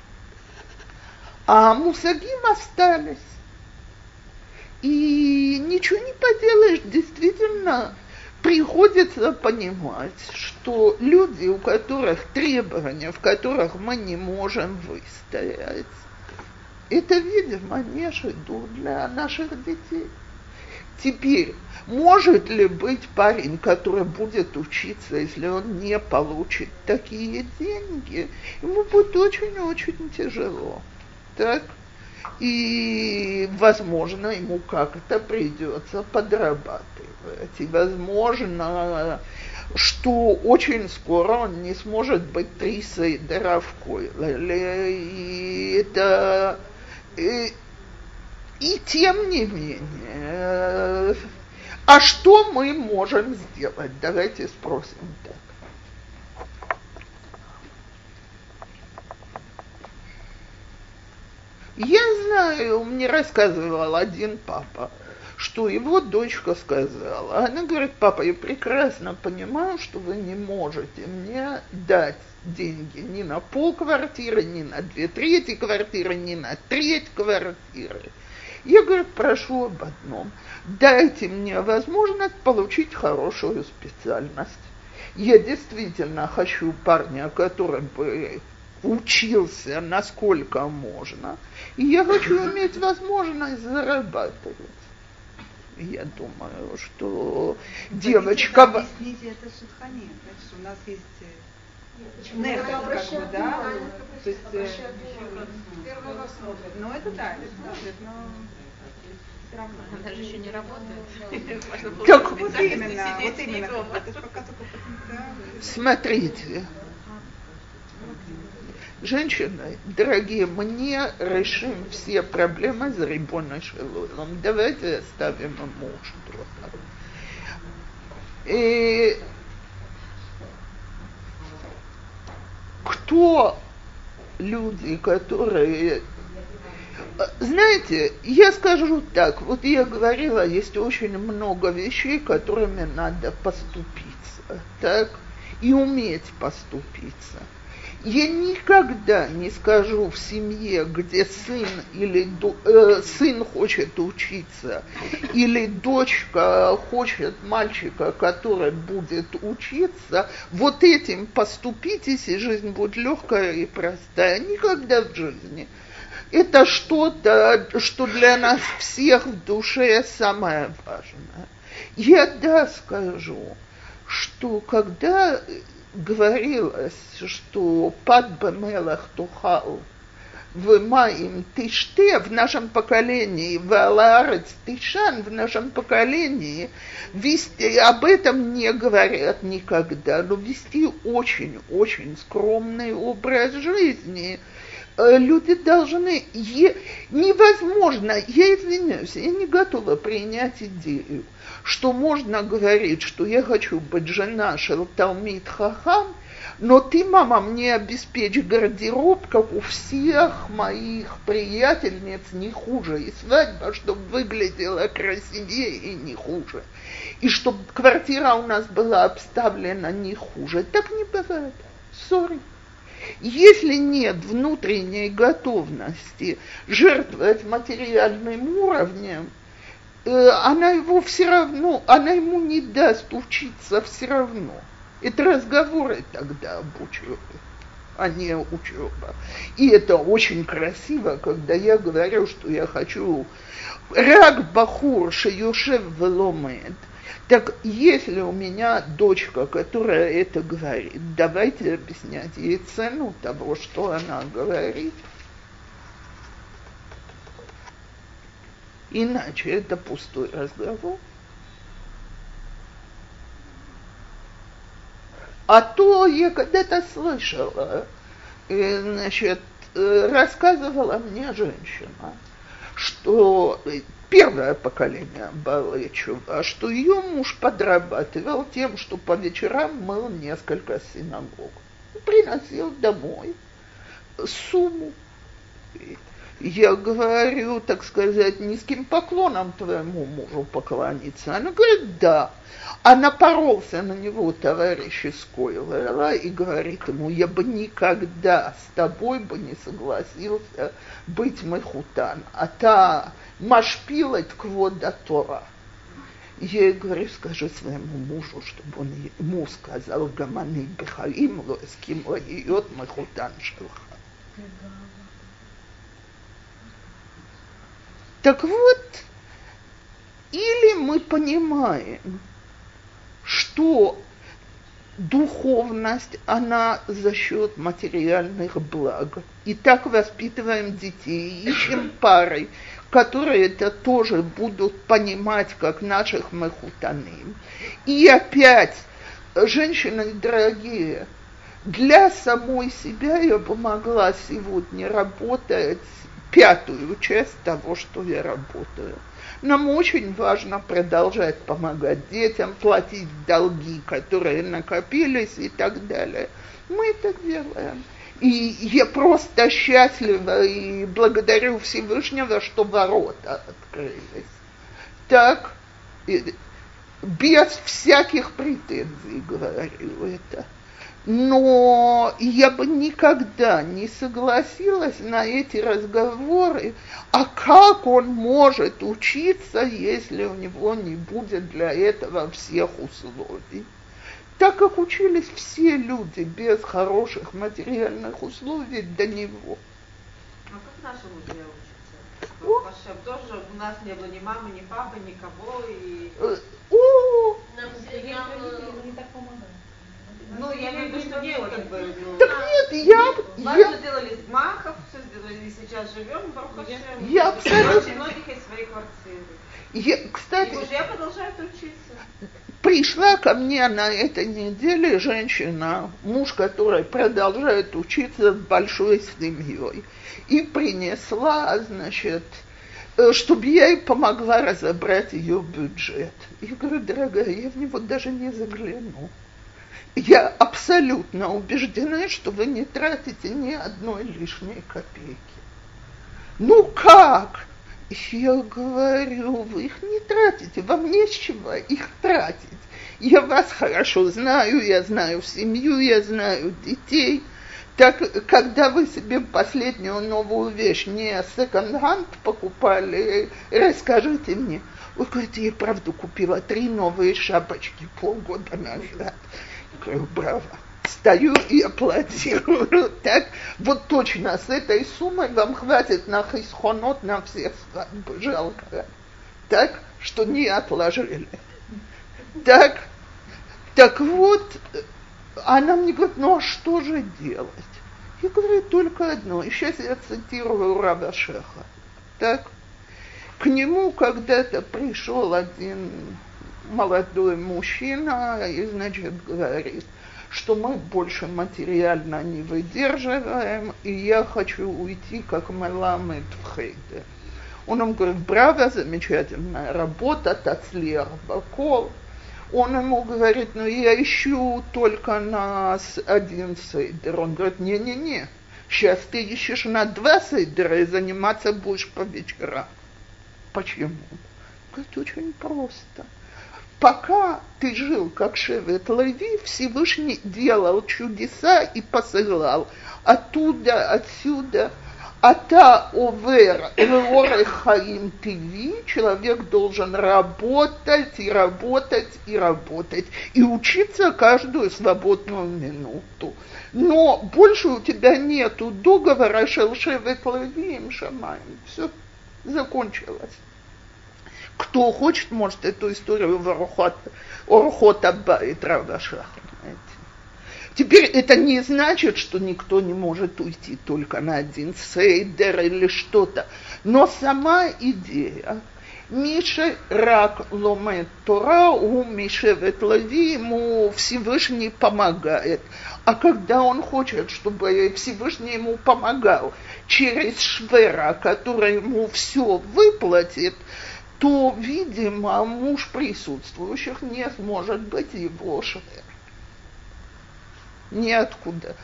А мусагим остались. И ничего не поделаешь, действительно, приходится понимать, что люди, у которых требования, в которых мы не можем выстоять, это, видимо, не жду для наших детей. Теперь, может ли быть парень, который будет учиться, если он не получит такие деньги, ему будет очень-очень тяжело. Так? И, возможно, ему как-то придется подрабатывать. И, возможно, что очень скоро он не сможет быть три сейдера в Койле. И это... И, и тем не менее, а что мы можем сделать? Давайте спросим так. Я знаю, мне рассказывал один папа, что его дочка сказала. Она говорит, папа, я прекрасно понимаю, что вы не можете мне дать деньги ни на пол квартиры, ни на две трети квартиры, ни на треть квартиры. Я, говорит, прошу об одном. Дайте мне возможность получить хорошую специальность. Я действительно хочу парня, который бы учился насколько можно. И я хочу иметь возможность зарабатывать. Я думаю, что девочка... Объясните это Шутхане. Значит, у нас есть Нехер, как бы, да? То есть, э, ну это да, это смотрит, но все равно. Она же еще не работает. Так Вот именно, сидеть вот именно. Смотрите, женщины, дорогие, мне решим все проблемы за ребенок. Давайте оставим ему что-то. И кто люди, которые знаете, я скажу так, вот я говорила, есть очень много вещей, которыми надо поступиться, так, и уметь поступиться. Я никогда не скажу в семье, где сын или э, сын хочет учиться, или дочка хочет мальчика, который будет учиться, вот этим поступитесь, и жизнь будет легкая и простая. Никогда в жизни это что-то, что для нас всех в душе самое важное. Я да скажу, что когда говорилось, что пад бемелах тухал в Маим Тиште в нашем поколении, в Аларец Тишан в нашем поколении, вести, об этом не говорят никогда, но вести очень-очень скромный образ жизни – люди должны, невозможно, я извиняюсь, я не готова принять идею, что можно говорить, что я хочу быть жена Шелталмит Хахам, но ты, мама, мне обеспечь гардероб, как у всех моих приятельниц, не хуже, и свадьба, чтобы выглядела красивее и не хуже, и чтобы квартира у нас была обставлена не хуже. Так не бывает. Сори. Если нет внутренней готовности жертвовать материальным уровнем, э, она его все равно, она ему не даст учиться все равно. Это разговоры тогда об учебе, а не учеба. И это очень красиво, когда я говорю, что я хочу рак бахур шеюшев веломед – так если у меня дочка, которая это говорит, давайте объяснять ей цену того, что она говорит. Иначе это пустой разговор. А то я когда-то слышала, э, значит, э, рассказывала мне женщина, что первое поколение Балычева, что ее муж подрабатывал тем, что по вечерам мыл несколько синагог. Приносил домой сумму. Я говорю, так сказать, низким поклоном твоему мужу поклониться. Она говорит, да. А напоролся на него товарищ из Койлера и говорит ему, я бы никогда с тобой бы не согласился быть махутан. А та машпилать квода Тора. Я говорю, скажи своему мужу, чтобы он ему сказал, гаманы бихаим ло эским лаиот махутан шелха. Так вот, или мы понимаем, что духовность, она за счет материальных благ. И так воспитываем детей, ищем пары, которые это тоже будут понимать, как наших махутаным. И опять, женщины дорогие, для самой себя я бы могла сегодня работать пятую часть того, что я работаю. Нам очень важно продолжать помогать детям, платить долги, которые накопились и так далее. Мы это делаем. И я просто счастлива и благодарю Всевышнего, что ворота открылись. Так, без всяких претензий говорю это но я бы никогда не согласилась на эти разговоры, а как он может учиться, если у него не будет для этого всех условий. Так как учились все люди без хороших материальных условий до него. А как наши мужья учатся? тоже у нас не было ни мамы, ни папы, никого. И... Э, о! Нам, нам, не так помогает. Ну, я имею в виду, что нет, как бы. Так нет, я... Мы я... сделали с Махов, все сделали, и сейчас живем, Бархашем. Я абсолютно... Очень многих из своей квартиры. Я, кстати... И мужья продолжают учиться. Пришла ко мне на этой неделе женщина, муж которой продолжает учиться с большой семьей, и принесла, значит, э, чтобы я ей помогла разобрать ее бюджет. Я говорю, дорогая, я в него даже не загляну. Я абсолютно убеждена, что вы не тратите ни одной лишней копейки. Ну как? Я говорю, вы их не тратите, вам не с чего их тратить. Я вас хорошо знаю, я знаю семью, я знаю детей. Так, когда вы себе последнюю новую вещь не секонд-ханд покупали, расскажите мне. Вы говорите, я правду купила три новые шапочки полгода назад. Говорю, браво стою и аплодирую. Так, вот точно с этой суммой вам хватит на хисхонот на все свадьбы. Жалко. Так, что не отложили. Так, так вот, она мне говорит, ну а что же делать? Я говорю, только одно. И сейчас я цитирую Раба Шеха. Так, к нему когда-то пришел один молодой мужчина и, значит, говорит, что мы больше материально не выдерживаем, и я хочу уйти как Меламед в Хейде. Он ему говорит, браво, замечательная работа, Тацлер Бакол. Он ему говорит, ну я ищу только на один сейдер. Он говорит, не-не-не, сейчас ты ищешь на два сейдера и заниматься будешь по вечерам. Почему? Говорит, очень просто пока ты жил как Шевет Леви, Всевышний делал чудеса и посылал оттуда, отсюда. А та овер хаим тиви, человек должен работать и работать и работать и учиться каждую свободную минуту. Но больше у тебя нету договора шелшевет левием шамаем. Все, закончилось. Кто хочет, может эту историю в Орхот Равашаха. Теперь это не значит, что никто не может уйти только на один сейдер или что-то. Но сама идея, Миша рак ломет Тора, у Миша ветлави, ему Всевышний помогает. А когда он хочет, чтобы Всевышний ему помогал через Швера, который ему все выплатит, то, видимо, муж присутствующих не сможет быть его шофер. Ниоткуда.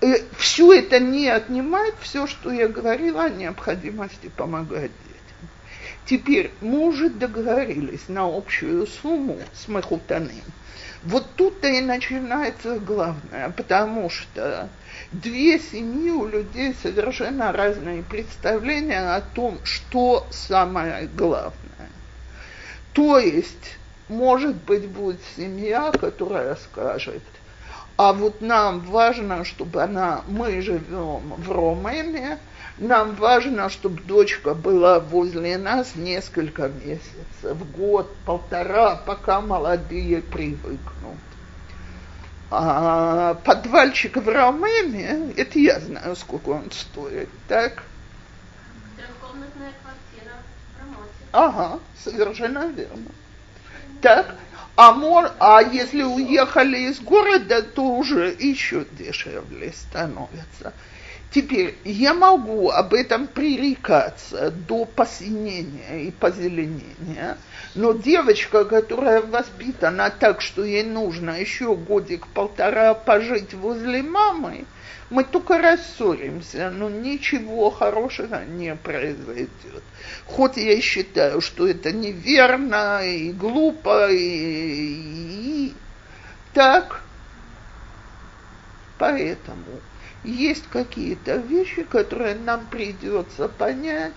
Э, все это не отнимает все, что я говорила о необходимости помогать детям. Теперь мы уже договорились на общую сумму с Махутаным. Вот тут-то и начинается главное, потому что две семьи у людей совершенно разные представления о том, что самое главное. То есть, может быть, будет семья, которая скажет, а вот нам важно, чтобы она, мы живем в Румынии, нам важно, чтобы дочка была возле нас несколько месяцев, год, полтора, пока молодые привыкнут. А подвальчик в Румынии, это я знаю, сколько он стоит, так? Трехкомнатная квартира в Рамоте. Ага, совершенно верно. Так, а, мор, а если уехали из города, то уже еще дешевле становится. Теперь я могу об этом пререкаться до посинения и позеленения, но девочка, которая воспитана так, что ей нужно еще годик-полтора пожить возле мамы, мы только рассоримся, но ничего хорошего не произойдет. Хоть я считаю, что это неверно и глупо, и, и, так. Поэтому есть какие-то вещи, которые нам придется понять,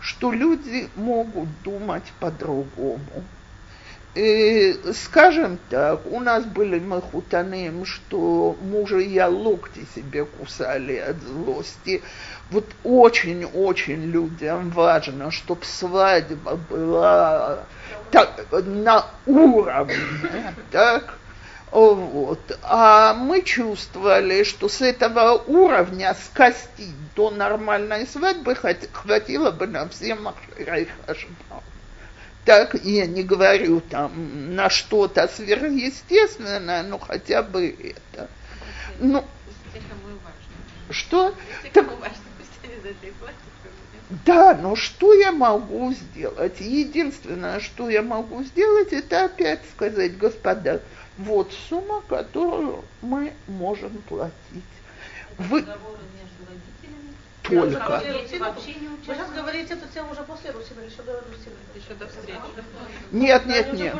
что люди могут думать по-другому. И, скажем так, у нас были мы хутаным, что мужья локти себе кусали от злости. Вот очень-очень людям важно, чтобы свадьба была так, на уровне, так? Вот. А мы чувствовали, что с этого уровня скостить до нормальной свадьбы хватило бы на все махширай Так я не говорю там на что-то сверхъестественное, но хотя бы это. Ну, что? Так, да, но что я могу сделать? Единственное, что я могу сделать, это опять сказать, господа, Вот сумма, которую мы можем платить. Вы только. Вы сейчас говорите эту тему уже после Русина, еще до Русина? Еще до встречи. Нет, Они нет, уже нет.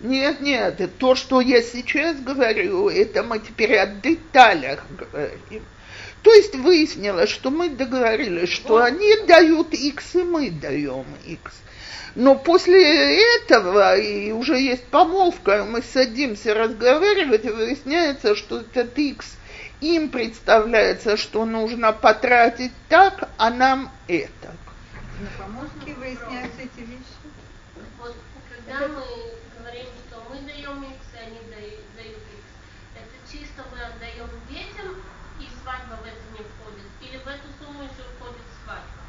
и. Нет, нет, то, что я сейчас говорю, это мы теперь о деталях говорим. То есть выяснилось, что мы договорились, что они дают X, и мы даем X. Но после этого, и уже есть помолвка, мы садимся разговаривать, и выясняется, что этот X им представляется, что нужно потратить так, а нам это. На помолвке выясняются эти вещи. Вот когда мы говорим, что мы даем X, и они дают, дают X, это чисто мы отдаем детям, и свадьба в это не входит, или в эту сумму еще входит свадьба?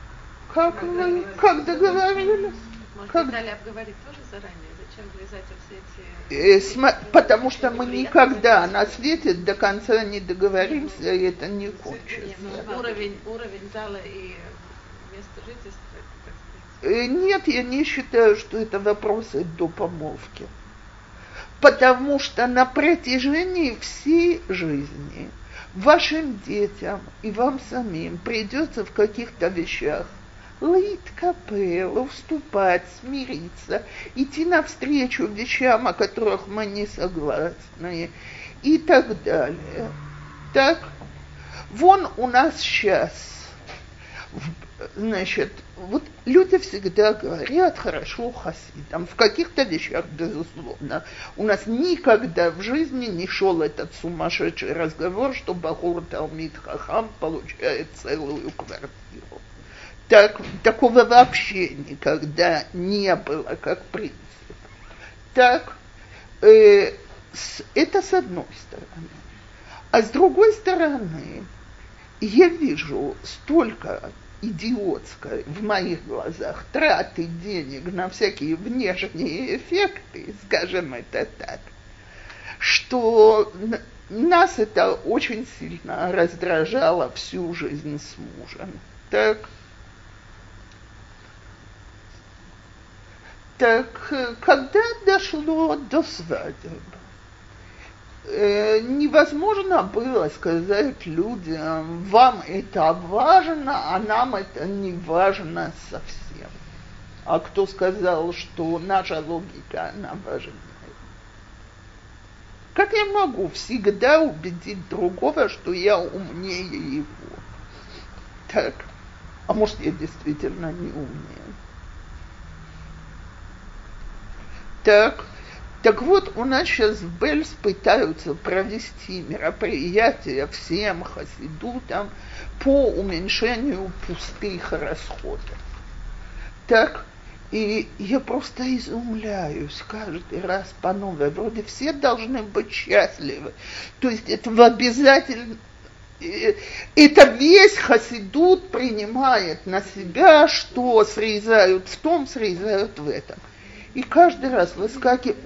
Как вы, как договорились? Может, Как? обговорить тоже заранее? Зачем влезать во все эти... Э, сма- Потому что мы никогда на свете до конца не договоримся, и это не кончится. ну, уровень, уровень зала и место жительства, Э, Нет, я не считаю, что это вопросы до помолвки. Потому что на протяжении всей жизни вашим детям и вам самим придется в каких-то вещах лыть капелла, уступать, смириться, идти навстречу вещам, о которых мы не согласны и так далее. Так, вон у нас сейчас значит, вот люди всегда говорят хорошо хасидам, в каких-то вещах, безусловно. У нас никогда в жизни не шел этот сумасшедший разговор, что Бахур Талмит Хахам получает целую квартиру. Так, такого вообще никогда не было, как принцип. Так, э, с- это с одной стороны. А с другой стороны, я вижу столько идиотской в моих глазах траты денег на всякие внешние эффекты, скажем это так, что нас это очень сильно раздражало всю жизнь с мужем. Так, так э, когда дошло до свадеб, э, невозможно было сказать людям, вам это важно, а нам это не важно совсем. А кто сказал, что наша логика, она важнее? Как я могу всегда убедить другого, что я умнее его? Так, а может, я действительно не умнее? Так, так вот, у нас сейчас в Бельс пытаются провести мероприятие всем хасидутам по уменьшению пустых расходов. Так, и я просто изумляюсь каждый раз по новой. Вроде все должны быть счастливы. То есть это в обязательно... э, Это весь хасидут принимает на себя, что срезают в том, срезают в этом. И каждый раз выскакивает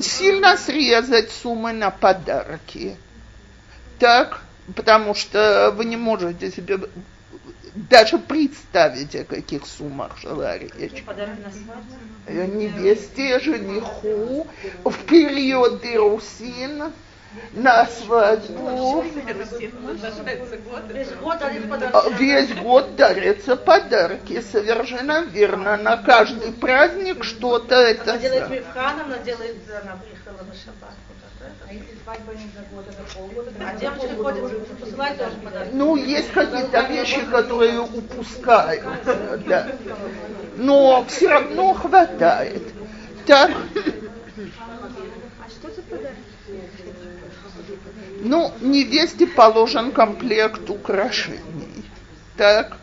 сильно срезать суммы на подарки. Так, потому что вы не можете себе даже представить, о каких суммах шла речь. Э, Невесте, жениху, в период Ирусин, на свадьбу. Год. Весь год дарятся подарки, совершенно верно. На каждый праздник что-то это... Она делает мифхан, она делает, она приехала на шаббат. А если свадьба не за год, а за полгода? А девочка ходит, посылает тоже подарки. Ну, есть какие-то вещи, которые упускают, да. Но все равно хватает. Так, А что за подарок? Ну, невесте положен комплект украшений. Так,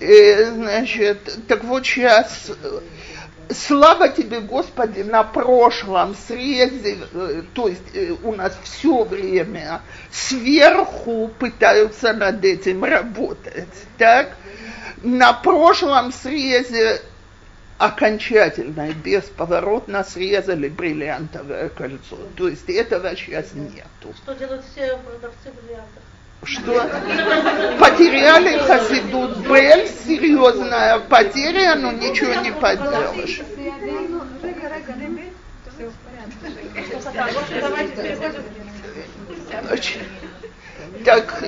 Э, значит, так вот сейчас, слава тебе, Господи, на прошлом срезе, э, то есть э, у нас все время сверху пытаются над этим работать, так? На прошлом срезе окончательно и бесповоротно срезали бриллиантовое кольцо. То есть этого сейчас нету. Что делают все продавцы бриллиантов? Что потеряли Хасидут Бель, серьезная потеря, но ничего не поделаешь. Так,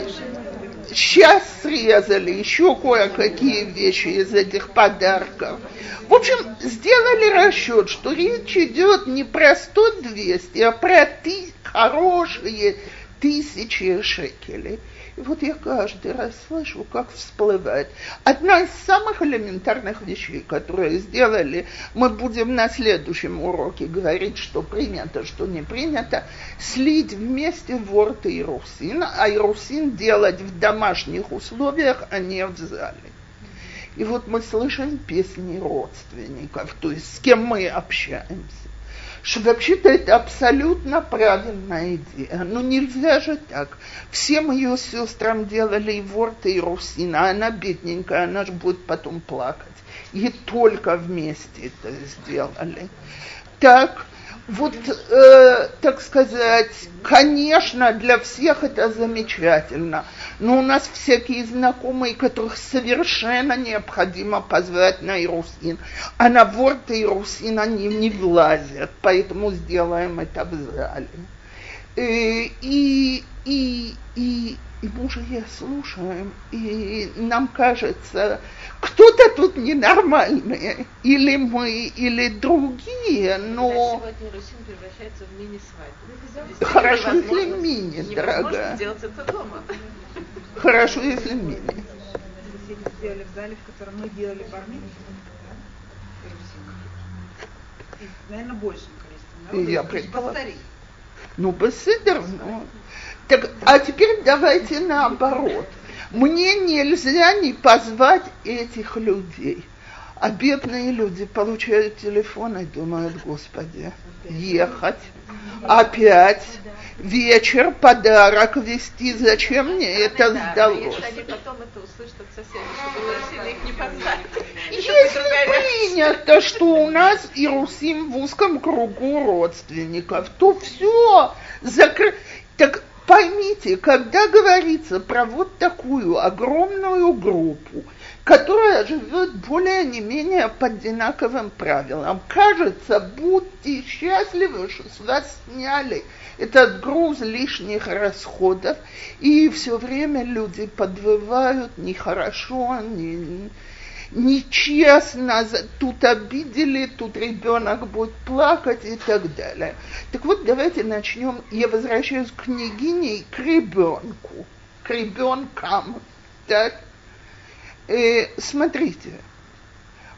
сейчас срезали еще кое-какие вещи из этих подарков. В общем, сделали расчет, что речь идет не про 100-200, а про ты, хорошие тысячи шекелей. И вот я каждый раз слышу, как всплывает. Одна из самых элементарных вещей, которые сделали, мы будем на следующем уроке говорить, что принято, что не принято, слить вместе ворт и русин, а русин делать в домашних условиях, а не в зале. И вот мы слышим песни родственников, то есть с кем мы общаемся что вообще-то это абсолютно правильная идея. Ну нельзя же так. Всем ее сестрам делали и ворта, и русина, она бедненькая, она же будет потом плакать. И только вместе это сделали. Так, вот, э, так сказать, конечно, для всех это замечательно, но у нас всякие знакомые, которых совершенно необходимо позвать на Ирусин, а на ворты Ирусин они не влазят, поэтому сделаем это в зале. Э, и, и, и, и мы уже я слушаем, и нам кажется, кто-то тут ненормальный, или мы, или другие, но... Сегодня Русин превращается в мини-свадьбу. Хорошо, если мини, дорогая. сделать это дома. Хорошо, если мини. Сделали в зале, в котором мы делали бармин, наверное, большим количеством народу. Я предполагаю. Ну, беседер, ну. Так, а теперь давайте наоборот. Мне нельзя не позвать этих людей. А бедные люди получают телефон и думают, господи, ехать, опять, вечер, подарок вести, зачем мне это сдалось? Если принято, что у нас Иерусим в узком кругу родственников, то все закрыто. Так поймите, когда говорится про вот такую огромную группу, которая живет более не менее по одинаковым правилам, кажется, будьте счастливы, что с вас сняли этот груз лишних расходов, и все время люди подвывают нехорошо, не, нечестно, тут обидели, тут ребенок будет плакать и так далее. Так вот, давайте начнем. Я возвращаюсь к княгине и к ребенку, к ребенкам. Так? Э, смотрите,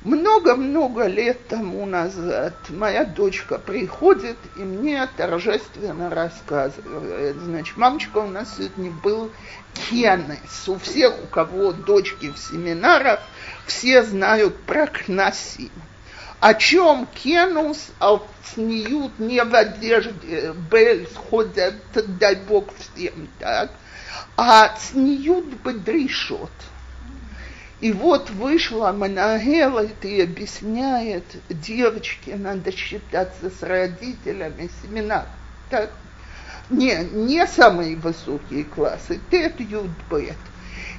много-много лет тому назад моя дочка приходит и мне торжественно рассказывает. Значит, мамочка у нас сегодня был кенес. У всех, у кого дочки в семинарах, все знают про кнасим. О чем кенус, а снеют не в одежде, бель ходят, дай бог всем, так, а снеют бедрешот. И вот вышла Манагелит и объясняет, девочке надо считаться с родителями семинар. Так? Не, не самые высокие классы, тет, ют, бет. Э,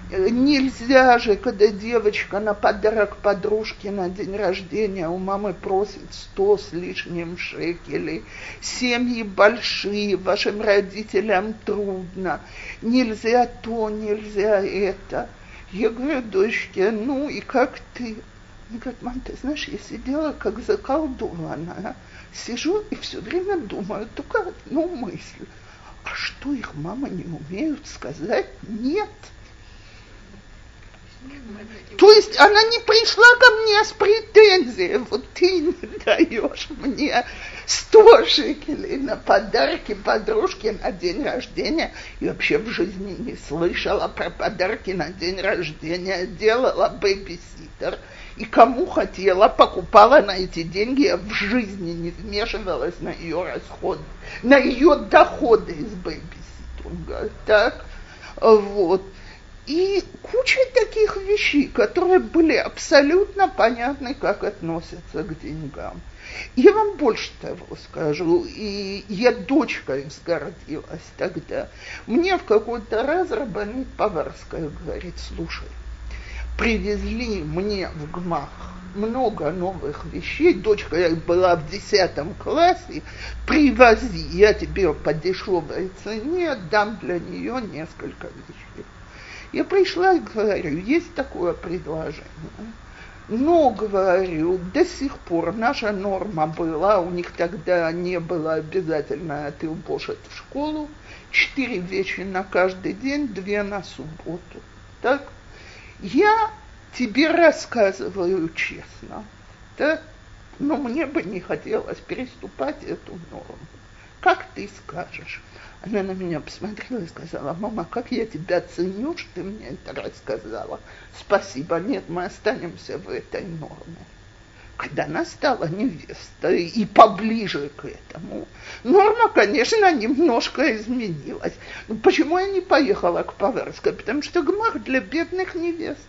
Нельзя же, когда девочка на подарок подружке на день рождения у мамы просит сто с лишним шекелей. Семьи большие, вашим родителям трудно. Нельзя то, нельзя это. Я говорю дочке, ну и как ты? Она говорит, мам, ты знаешь, я сидела как заколдованная. Сижу и все время думаю, только одну мысль. А что их мамы не умеют сказать? Нет. То есть она не пришла ко мне с претензией, вот ты не даешь мне 100 шекелей на подарки подружке на день рождения. И вообще в жизни не слышала про подарки на день рождения, делала бэбиситер. И кому хотела, покупала на эти деньги, я в жизни не вмешивалась на ее расходы, на ее доходы из бэбиситинга. Так, вот. И куча таких вещей, которые были абсолютно понятны, как относятся к деньгам. Я вам больше того скажу, и я дочкой взгордилась тогда. Мне в какой-то раз Рабанит Поварская говорит, слушай, привезли мне в ГМАХ много новых вещей. Дочка была в десятом классе. Привози, я тебе по дешевой цене дам для нее несколько вещей. Я пришла и говорю, есть такое предложение. Но, говорю, до сих пор наша норма была, у них тогда не было обязательно отылбошить в школу, четыре вещи на каждый день, две на субботу. Так? Я тебе рассказываю честно, да? но мне бы не хотелось переступать эту норму. Как ты скажешь? Она на меня посмотрела и сказала, мама, как я тебя ценю, что ты мне это рассказала. Спасибо, нет, мы останемся в этой норме. Когда она стала невестой и поближе к этому, норма, конечно, немножко изменилась. Но почему я не поехала к Паварской? Потому что гмах для бедных невест.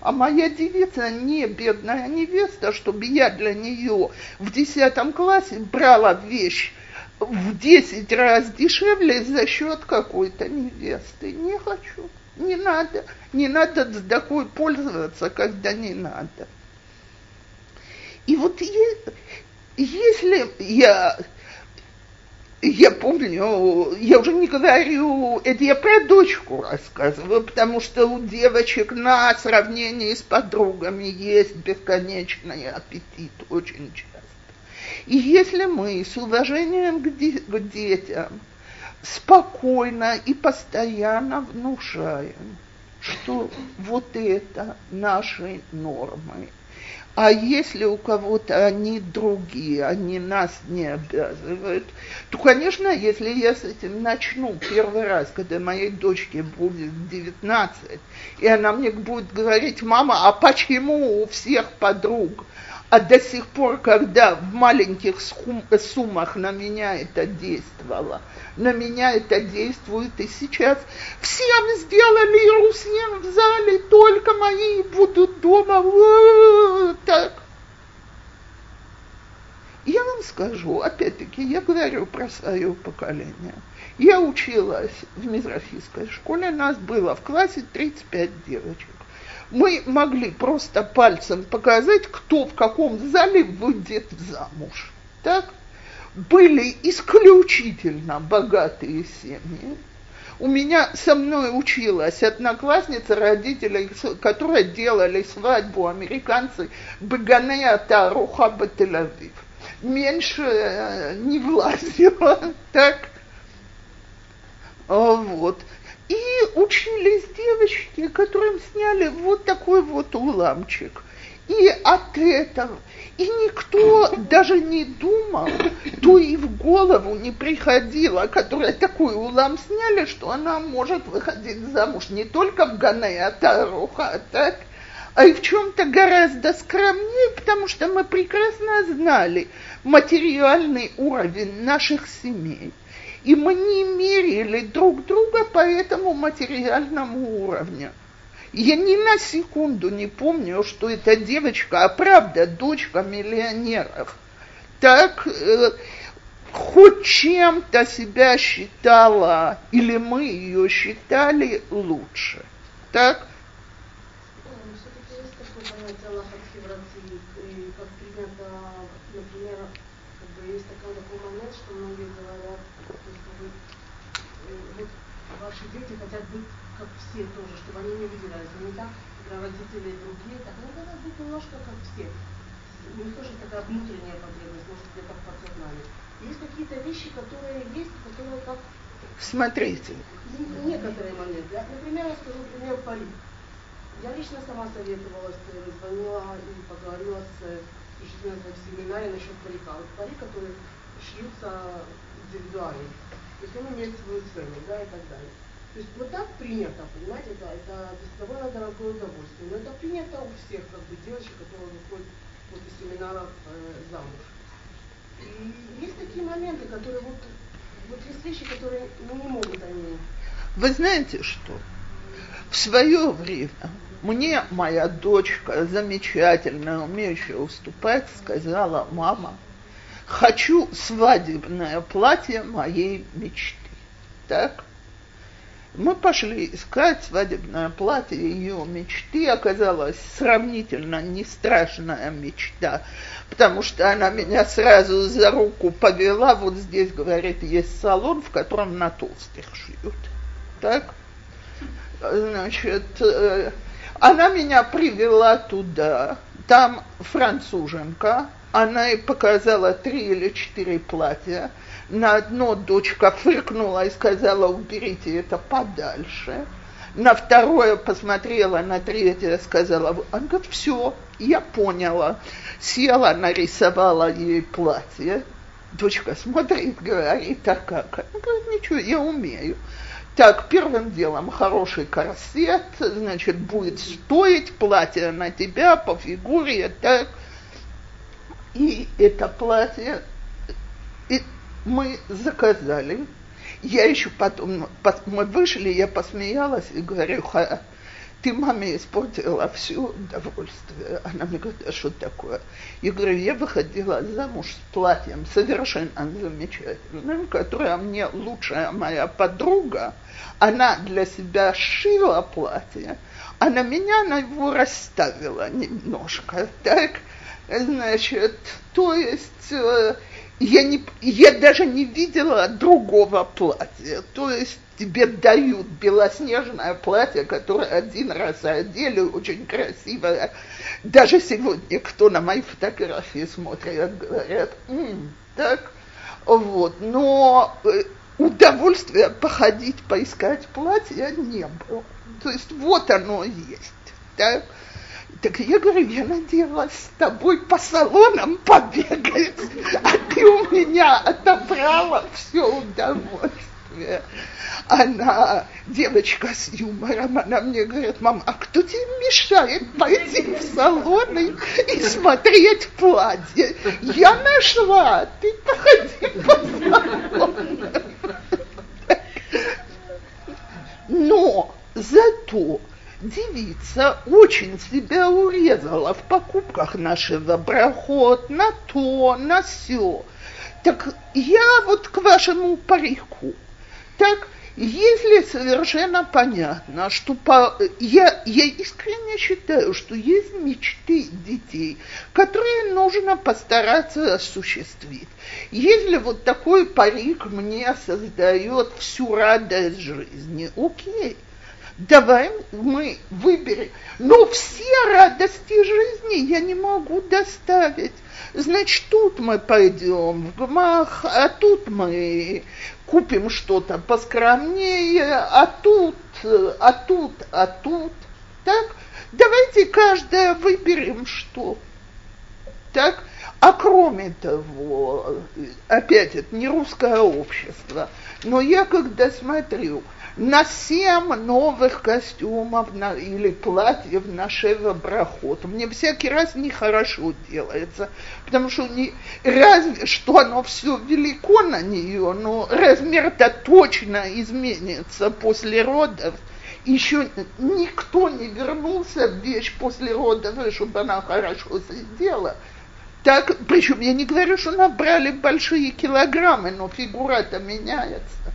А моя девица не бедная невеста, чтобы я для нее в десятом классе брала вещь в 10 раз дешевле за счет какой-то невесты. Не хочу, не надо. Не надо с такой пользоваться, когда не надо. И вот если я я помню, я уже не говорю, это я про дочку рассказываю, потому что у девочек на сравнении с подругами есть бесконечный аппетит очень часто. И если мы с уважением к, де- к детям спокойно и постоянно внушаем, что вот это наши нормы, а если у кого-то они другие, они нас не обязывают, то, конечно, если я с этим начну первый раз, когда моей дочке будет 19, и она мне будет говорить, мама, а почему у всех подруг а до сих пор, когда в маленьких суммах на меня это действовало, на меня это действует и сейчас. Всем сделали Иерусалим в зале, только мои будут дома. Вот так. Я вам скажу, опять-таки, я говорю про свое поколение. Я училась в Мизрафийской школе, нас было в классе 35 девочек мы могли просто пальцем показать, кто в каком зале выйдет замуж. Так? Были исключительно богатые семьи. У меня со мной училась одноклассница родителей, которые делали свадьбу американцы Баганея Таруха Бателавив. Меньше э, не влазила, так? Вот. И учились девочки, которым сняли вот такой вот уламчик. И от этого, и никто даже не думал, то и в голову не приходило, которая такой улам сняли, что она может выходить замуж не только в Гане, а Таруха, так, а и в чем-то гораздо скромнее, потому что мы прекрасно знали материальный уровень наших семей. И мы не мерили друг друга по этому материальному уровню. Я ни на секунду не помню, что эта девочка, а правда, дочка миллионеров, так э, хоть чем-то себя считала, или мы ее считали лучше. Так? Все тоже, чтобы они не так, когда родители другие, так они должны быть немножко как все. У них тоже такая внутренняя потребность, может где-то в подсознании. Есть какие-то вещи, которые есть, которые как... Смотрите. Некоторые моменты. Например, я скажу пример парик. Я лично сама советовалась, звонила и поговорила с учительницей в семинаре насчет парика. Вот парик, который шьются индивидуально. То есть он имеет свою цену, да, и так далее. То есть вот так принято, понимаете, это, это довольно дорогое удовольствие. Но это принято у всех как бы девочек, которые выходят после семинаров э, замуж. И есть такие моменты, которые вот, вот есть вещи, которые ну, не могут они. Вы знаете что? В свое время мне моя дочка, замечательная, умеющая уступать, сказала, мама, хочу свадебное платье моей мечты. Так? Мы пошли искать свадебное платье ее мечты. Оказалась сравнительно не страшная мечта, потому что она меня сразу за руку повела. Вот здесь, говорит, есть салон, в котором на толстых шьют. Так? Значит, э, она меня привела туда. Там француженка, она ей показала три или четыре платья. На одно дочка фыркнула и сказала, уберите это подальше. На второе посмотрела, на третье сказала, она говорит, все, я поняла. Села, нарисовала ей платье. Дочка смотрит, говорит, а как? Она говорит, ничего, я умею. Так, первым делом хороший корсет, значит, будет стоить платье на тебя по фигуре, так. И это платье и мы заказали. Я еще потом, мы вышли, я посмеялась и говорю, ты маме испортила все удовольствие. Она мне говорит, а что такое? Я говорю, я выходила замуж с платьем совершенно замечательным, которое мне лучшая моя подруга, она для себя шила платье, а на меня она его расставила немножко, так? Значит, то есть э, я, не, я даже не видела другого платья. То есть тебе дают белоснежное платье, которое один раз одели, очень красивое. Даже сегодня, кто на мои фотографии смотрит, говорят, М, так, вот. Но э, удовольствия походить, поискать платье не было. То есть вот оно есть. Так? Так я говорю, я надеялась с тобой по салонам побегать, а ты у меня отобрала все удовольствие. Она, девочка с юмором, она мне говорит, мам, а кто тебе мешает пойти в салоны и смотреть платье? Я нашла, ты походи по салонам. Но зато девица очень себя урезала в покупках нашего брахот на то, на все. Так я вот к вашему парику. Так, если совершенно понятно, что по, я, я искренне считаю, что есть мечты детей, которые нужно постараться осуществить. Если вот такой парик мне создает всю радость жизни, окей давай мы выберем. Но все радости жизни я не могу доставить. Значит, тут мы пойдем в гмах, а тут мы купим что-то поскромнее, а тут, а тут, а тут. Так? Давайте каждая выберем что. Так? А кроме того, опять это не русское общество, но я когда смотрю, на семь новых костюмов на, или платьев на Шева Брахот. Мне всякий раз нехорошо делается, потому что не, разве что оно все велико на нее, но размер-то точно изменится после родов. Еще никто не вернулся в вещь после родов, чтобы она хорошо сидела. Так, причем я не говорю, что набрали большие килограммы, но фигура-то меняется.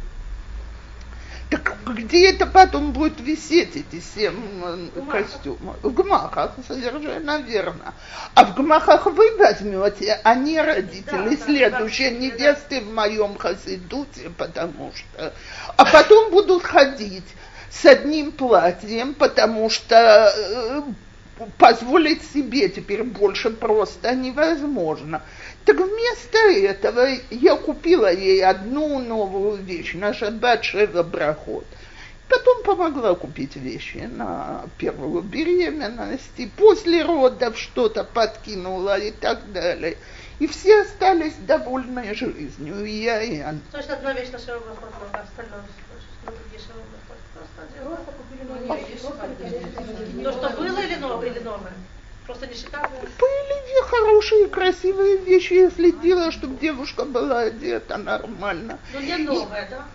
Так где это потом будет висеть, эти семь костюмов? В гмахах, совершенно верно. А в гмахах вы возьмете, а не родители да, следующие да, невесты да. в моем хасидуте, потому что... А потом будут ходить с одним платьем, потому что э, позволить себе теперь больше просто невозможно. Так вместо этого я купила ей одну новую вещь на шаббат Шева Брахот. Потом помогла купить вещи на первую беременность, и после родов что-то подкинула и так далее. И все остались довольны жизнью, и я, и она. То есть одна вещь на Брахот, а остальное То, что было или новое? Или новое? Просто не считала? Были хорошие, красивые вещи. Я следила, чтобы девушка была одета нормально. Но не новая, да?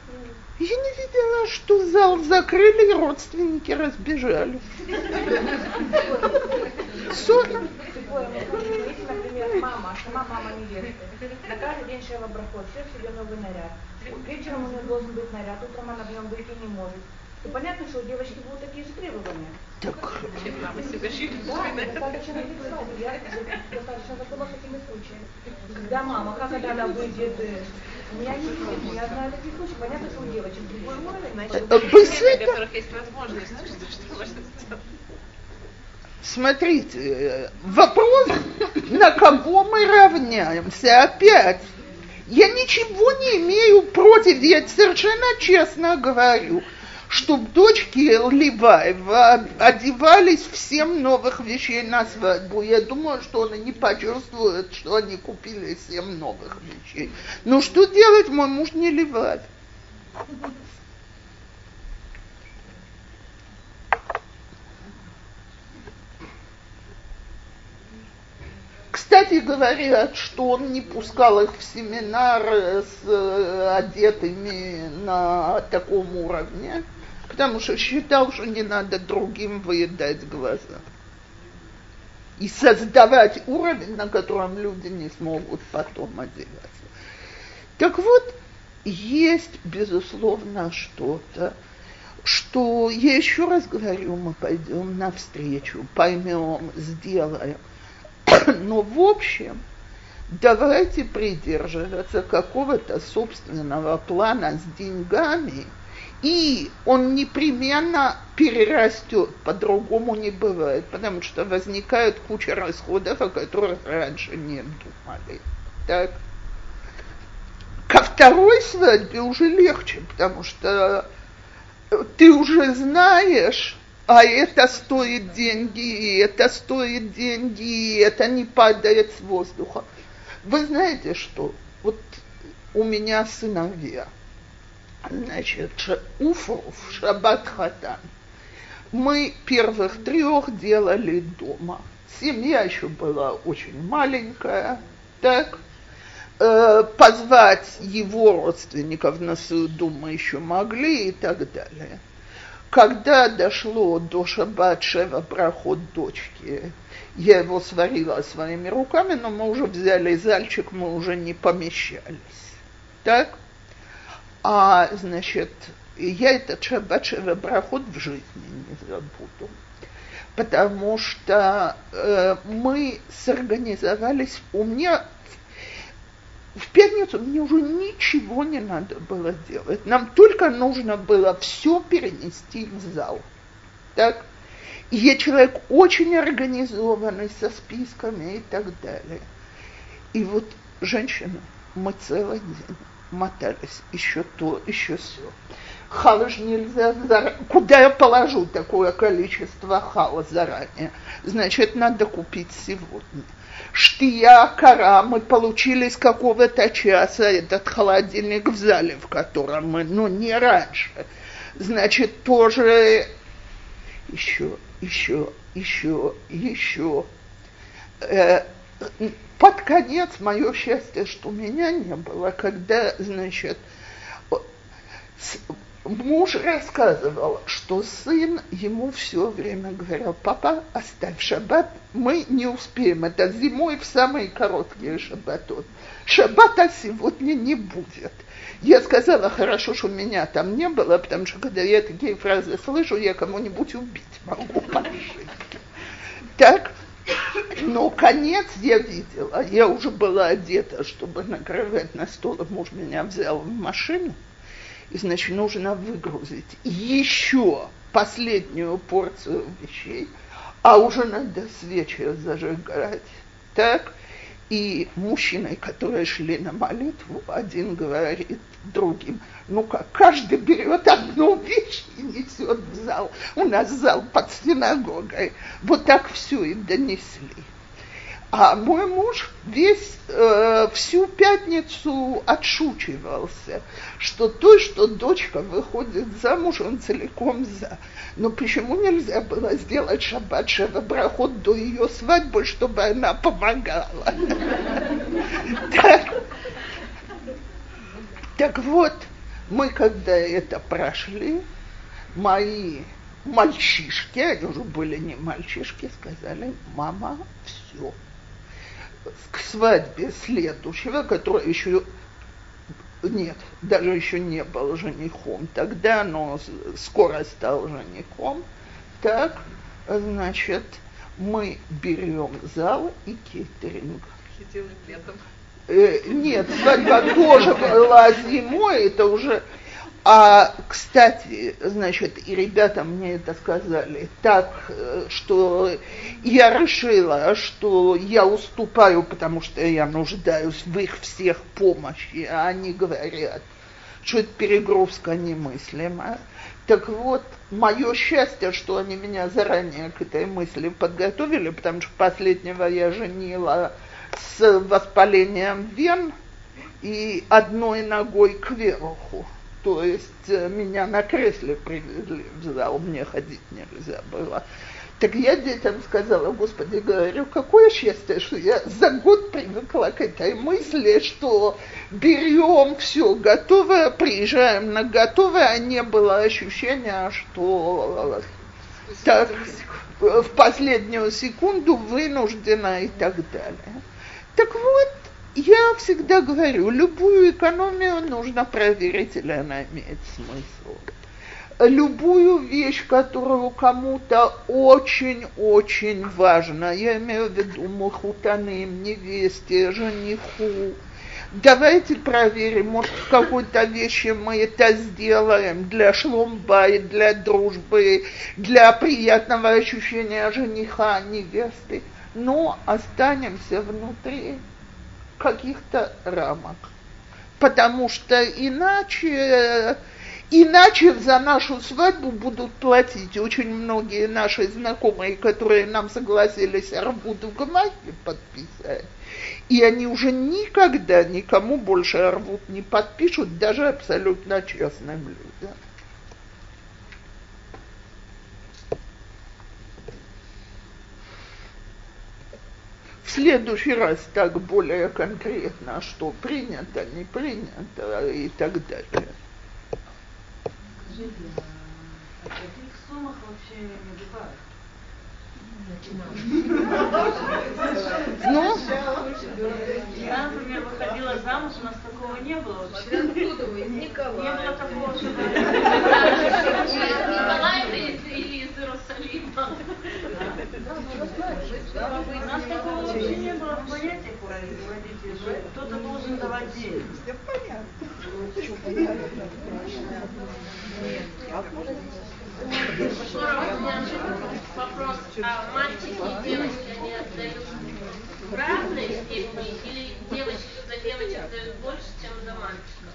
Я не видела, что зал закрыли и родственники разбежались. Ссора. Например, мама, сама мама невесты. На каждый день шева брахот, все себе новый наряд. Вечером у нее должен быть наряд, утром она в нем выйти не может. То понятно, что у девочки будут такие же требования. Так, Мама себя шили. Да, достаточно свадеб. Я достаточно знакома с такими случаями. Когда мама, как когда она выйдет, э, у меня не видно, я знаю такие случаи. Понятно, что у девочек другой уровень, Значит, Э, у быстренько. у которых есть возможность, что, что можно сделать. смотрите, э, вопрос, на кого мы равняемся опять. Я ничего не имею против, я совершенно честно говорю, чтобы дочки Ливаева одевались в семь новых вещей на свадьбу. Я думаю, что они не почувствуют, что они купили семь новых вещей. Ну что делать, мой муж не Ливаев. Кстати, говорят, что он не пускал их в семинар э, с э, одетыми на таком уровне, потому что считал, что не надо другим выедать глаза. И создавать уровень, на котором люди не смогут потом одеваться. Так вот, есть, безусловно, что-то, что, я еще раз говорю, мы пойдем навстречу, поймем, сделаем. Но в общем, давайте придерживаться какого-то собственного плана с деньгами, и он непременно перерастет, по-другому не бывает, потому что возникает куча расходов, о которых раньше не думали. Так. Ко второй свадьбе уже легче, потому что ты уже знаешь, а это стоит деньги, и это стоит деньги, и это не падает с воздуха. Вы знаете что? Вот у меня сыновья, значит, Уфруф, Шаббат Хатан. Мы первых трех делали дома. Семья еще была очень маленькая, так? Э, позвать его родственников на суду мы еще могли и так далее. Когда дошло до шаббат шева проход дочки, я его сварила своими руками, но мы уже взяли зальчик, мы уже не помещались. Так? А, значит, я этот шаббат шева проход в жизни не забуду. Потому что э, мы сорганизовались, у меня в пятницу мне уже ничего не надо было делать. Нам только нужно было все перенести в зал. Так? И я человек очень организованный, со списками и так далее. И вот женщина, мы целый день мотались, еще то, еще все. Хала же нельзя заранее. Куда я положу такое количество хала заранее? Значит, надо купить сегодня штия, кора, мы получили с какого-то часа этот холодильник в зале, в котором мы, ну, не раньше. Значит, тоже еще, еще, еще, еще. Э, под конец мое счастье, что меня не было, когда, значит, муж рассказывал, что сын ему все время говорил, папа, оставь шаббат, мы не успеем, это зимой в самые короткие шаббатон. Шаббата сегодня не будет. Я сказала, хорошо, что меня там не было, потому что когда я такие фразы слышу, я кому-нибудь убить могу по Так, но конец я видела. Я уже была одета, чтобы накрывать на стол, муж меня взял в машину и, значит, нужно выгрузить еще последнюю порцию вещей, а уже надо свечи зажигать. Так? И мужчины, которые шли на молитву, один говорит другим, ну как, каждый берет одну вещь и несет в зал. У нас зал под синагогой. Вот так все и донесли. А мой муж весь э, всю пятницу отшучивался, что то, что дочка выходит замуж, он целиком за. Но почему нельзя было сделать шаббат проход до ее свадьбы, чтобы она помогала? Так вот, мы когда это прошли, мои мальчишки, они уже были не мальчишки, сказали, мама, все к свадьбе следующего, которая еще нет, даже еще не был женихом, тогда, но скоро стал женихом, так, значит, мы берем зал и кейтеринг. летом. Э, нет, свадьба тоже была зимой, это уже а, кстати, значит, и ребята мне это сказали так, э, что я решила, что я уступаю, потому что я нуждаюсь в их всех помощи, а они говорят, что это перегрузка немыслимая. Так вот, мое счастье, что они меня заранее к этой мысли подготовили, потому что последнего я женила с воспалением вен и одной ногой кверху. То есть э, меня на кресле привезли в зал, мне ходить нельзя было. Так я детям сказала, Господи, говорю, какое счастье, что я за год привыкла к этой мысли, что берем все готовое, приезжаем на готовое, а не было ощущения, что так, в последнюю секунду вынуждена и так далее. Так вот, я всегда говорю, любую экономию нужно проверить, или она имеет смысл. Любую вещь, которую кому-то очень-очень важна, я имею в виду мухутаным, невесте, жениху, давайте проверим, может, в какой-то вещи мы это сделаем для шломба и для дружбы, для приятного ощущения жениха, невесты, но останемся внутри каких-то рамок. Потому что иначе, иначе за нашу свадьбу будут платить очень многие наши знакомые, которые нам согласились арбуд в гамаке подписать. И они уже никогда никому больше арбуд не подпишут, даже абсолютно честным людям. В следующий раз так более конкретно, что принято, не принято и так далее. Скажите, а о каких суммах вообще не бывает? Ну? Я, например, выходила замуж, у нас такого не было вообще. Никого. Не было такого, что Николаев или из Иерусалима. У нас такого вообще не было в понятиях что кто-то должен давать деньги. Вопрос, а мальчики и девочки, они отдают или девочки за девочек дают больше, чем за мальчиков?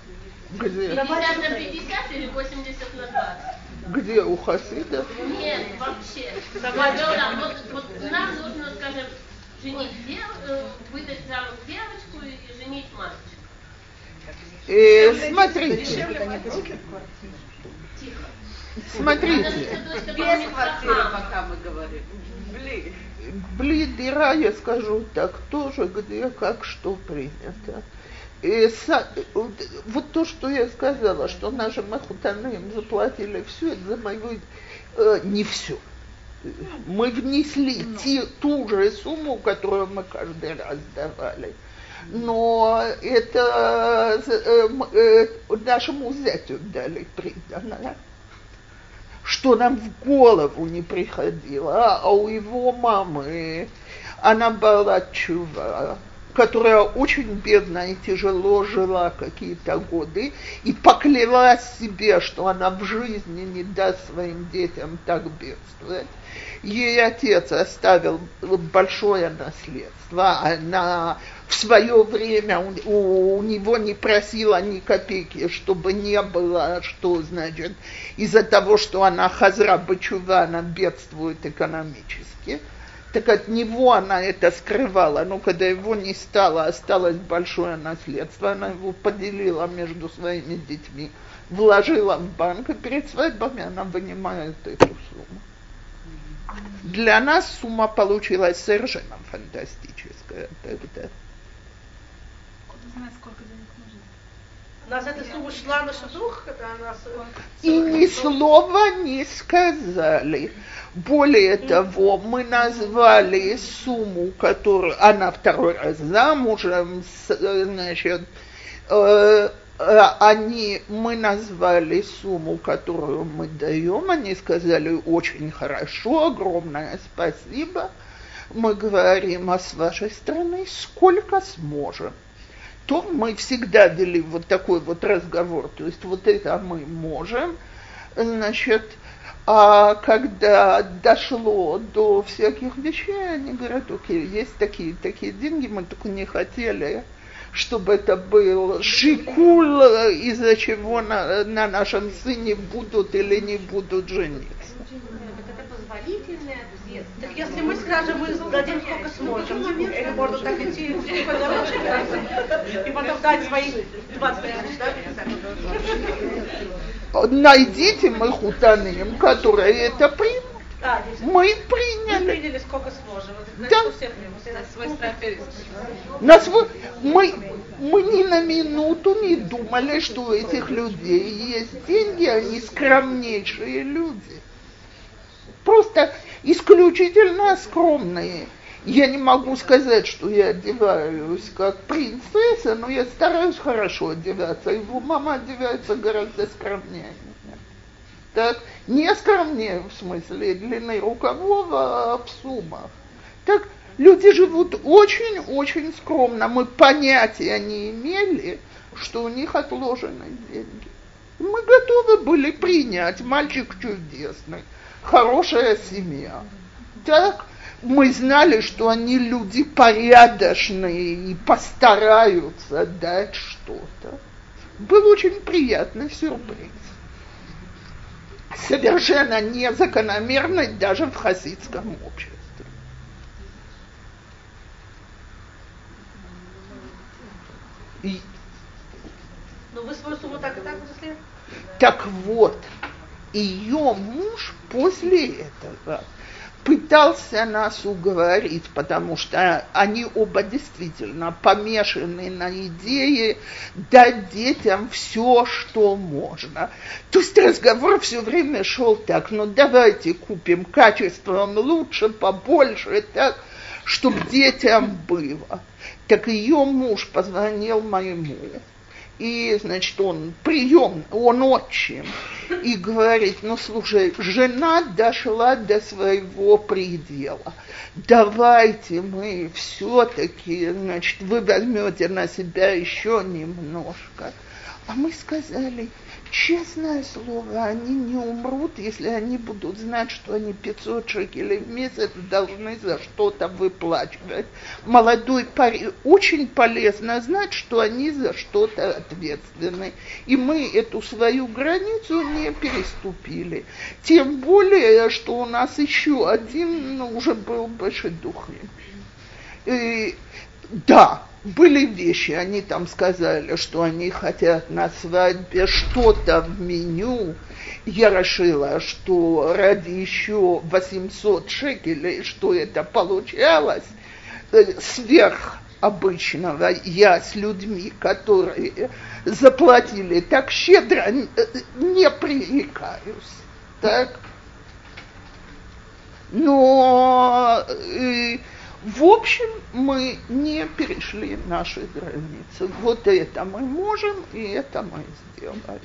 Где? 50 на 50 или 80 на 20? Где у хасидов? Нет, вообще. Вот, вот нам нужно, скажем, женить дев, э, выдать замуж девочку и, женить мальчика. Э, смотрите, Тихо. смотрите. Без квартиры, пока мы говорим. Блин. Блидера, я скажу так, тоже где, как, что принято. И вот, то, что я сказала, что наши махутаны им заплатили все, это за мою, э, не все. Мы внесли те, ту же сумму, которую мы каждый раз давали. Но это э, э, нашему зятю дали приданное что нам в голову не приходило, а у его мамы она была чува, которая очень бедно и тяжело жила какие-то годы и поклялась себе, что она в жизни не даст своим детям так бедствовать. Ей отец оставил большое наследство, она в свое время у, у него не просила ни копейки, чтобы не было, что значит, из-за того, что она хазра бачува, она бедствует экономически. Так от него она это скрывала, но когда его не стало, осталось большое наследство, она его поделила между своими детьми, вложила в банк, и перед свадьбами она вынимает эту сумму. Для нас сумма получилась совершенно фантастическая тогда. знает, сколько денег нас эта сумма шла на шедух, когда нас... э, И ни слова не сказали. Более того, мы назвали сумму, которую она второй раз замужем, э, значит, э, они, мы назвали сумму, которую мы даем, они сказали очень хорошо, огромное спасибо. Мы говорим, а с вашей стороны сколько сможем. То мы всегда вели вот такой вот разговор, то есть вот это мы можем, значит, а когда дошло до всяких вещей, они говорят, окей, есть такие, такие деньги, мы только не хотели, чтобы это был шикул, из-за чего на, на нашем сыне будут или не будут жениться. Если мы скажем, мы дадим сколько сможем, или можно так идти и потом дать свои 20 тысяч, да? Найдите мы хутаним, которые это примут. А, мы приняли. Мы приняли сколько сможем. Да. На свой страх на свой... мы, мы ни на минуту не думали, что у этих людей есть деньги, они скромнейшие люди. Просто исключительно скромные. Я не могу сказать, что я одеваюсь как принцесса, но я стараюсь хорошо одеваться. Его мама одевается гораздо скромнее. Так, не скромнее в смысле длины рукавов, а в суммах. Так, люди живут очень-очень скромно. Мы понятия не имели, что у них отложены деньги. Мы готовы были принять, мальчик чудесный хорошая семья. Так, мы знали, что они люди порядочные и постараются дать что-то. Был очень приятный сюрприз. Совершенно незакономерный даже в хасидском обществе. И... Но ну, вы свою сумму так и так внесли? Так вот, ее муж после этого пытался нас уговорить, потому что они оба действительно помешаны на идее дать детям все, что можно. То есть разговор все время шел так, ну давайте купим качеством лучше, побольше, так, чтобы детям было. Так ее муж позвонил моему и, значит, он прием, он отчим, и говорит, ну, слушай, жена дошла до своего предела, давайте мы все-таки, значит, вы возьмете на себя еще немножко. А мы сказали, Честное слово, они не умрут, если они будут знать, что они 500 шекелей в месяц должны за что-то выплачивать. Молодой парень, очень полезно знать, что они за что-то ответственны. И мы эту свою границу не переступили. Тем более, что у нас еще один ну, уже был больше духи. И, да, были вещи, они там сказали, что они хотят на свадьбе что-то в меню. Я решила, что ради еще 800 шекелей, что это получалось, э, сверх обычного я с людьми, которые заплатили так щедро, э, не пререкаюсь. Так? Но э, в общем, мы не перешли наши границы. Вот это мы можем, и это мы сделали.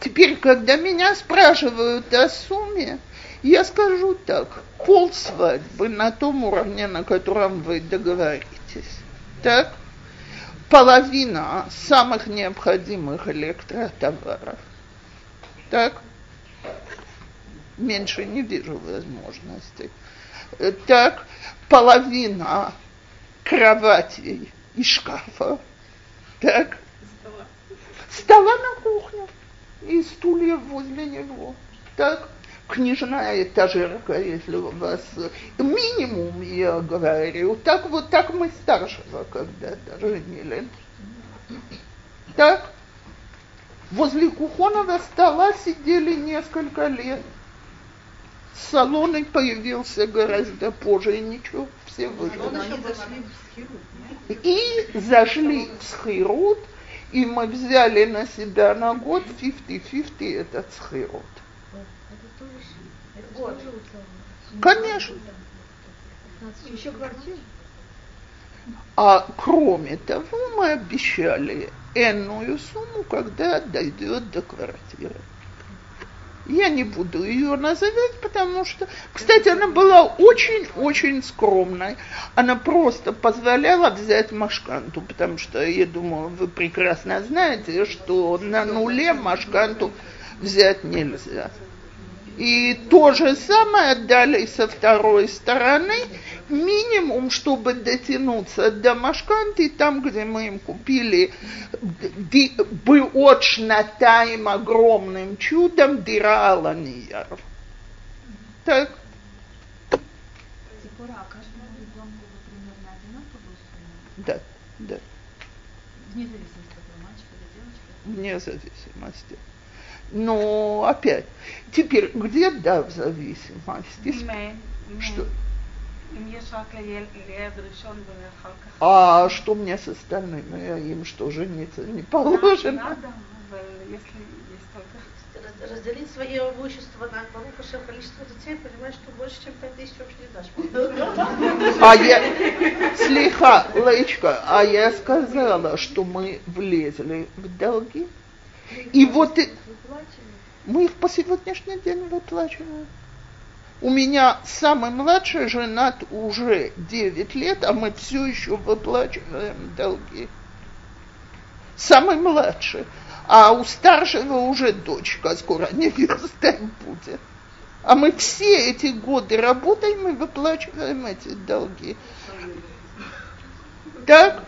Теперь, когда меня спрашивают о сумме, я скажу так, пол свадьбы на том уровне, на котором вы договоритесь. Так? Половина самых необходимых электротоваров. Так? Меньше не вижу возможностей. Э, так половина кроватей и шкафа, так, стола на кухню и стулья возле него, так, книжная этажерка, если у вас минимум, я говорю, так вот так мы старшего когда-то женили. Так, возле кухонного стола сидели несколько лет салоны появился гораздо позже, и ничего, все выжили. И зашли в схирут, и мы взяли на себя на год 50-50 этот схирут. Конечно. Еще квартиру? А кроме того, мы обещали энную сумму, когда дойдет до квартиры. Я не буду ее называть, потому что, кстати, она была очень-очень скромной. Она просто позволяла взять машканту, потому что, я думаю, вы прекрасно знаете, что на нуле машканту взять нельзя. И то же самое дали со второй стороны, минимум, чтобы дотянуться до Машканты, там, где мы им купили очень тайм огромным чудом дыра Аланияр. Так. Да, да. Вне зависимости от мальчика или девочка? Вне зависимости. Но опять, теперь где да в зависимости? Что? А что мне с остальными? Им что, жениться не положено? Надо, если есть только разделить свое имущество на большое количество детей, понимаешь, что больше, чем 5 тысяч вообще не дашь. А я, слегка, Лечка, а я сказала, что мы влезли в долги. И вот мы их по сегодняшний день выплачиваем. У меня самый младший женат уже 9 лет, а мы все еще выплачиваем долги. Самый младший. А у старшего уже дочка скоро невеста будет. А мы все эти годы работаем и выплачиваем эти долги. Так?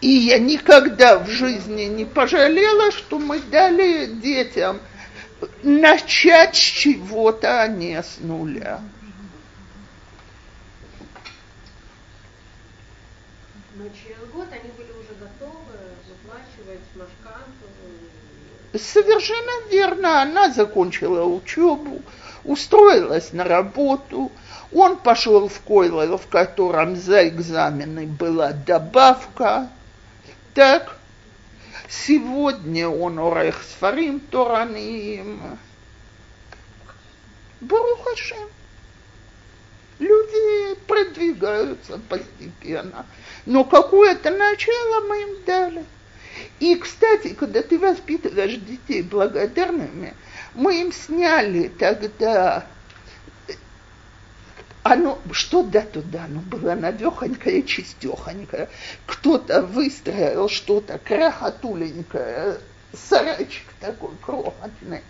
И я никогда в жизни не пожалела, что мы дали детям начать с чего-то, а не с нуля. Но через год они были уже готовы выплачивать машканту. Совершенно верно. Она закончила учебу, устроилась на работу. Он пошел в Койлер, в котором за экзамены была добавка. Так, Сегодня он орех сфарим Тораным. Барухашем. Люди продвигаются постепенно. Но какое-то начало мы им дали. И, кстати, когда ты воспитываешь детей благодарными, мы им сняли тогда оно, что да туда, оно было навехонькое, чистехонькое. Кто-то выстроил что-то крохотуленькое, сарайчик такой крохотный.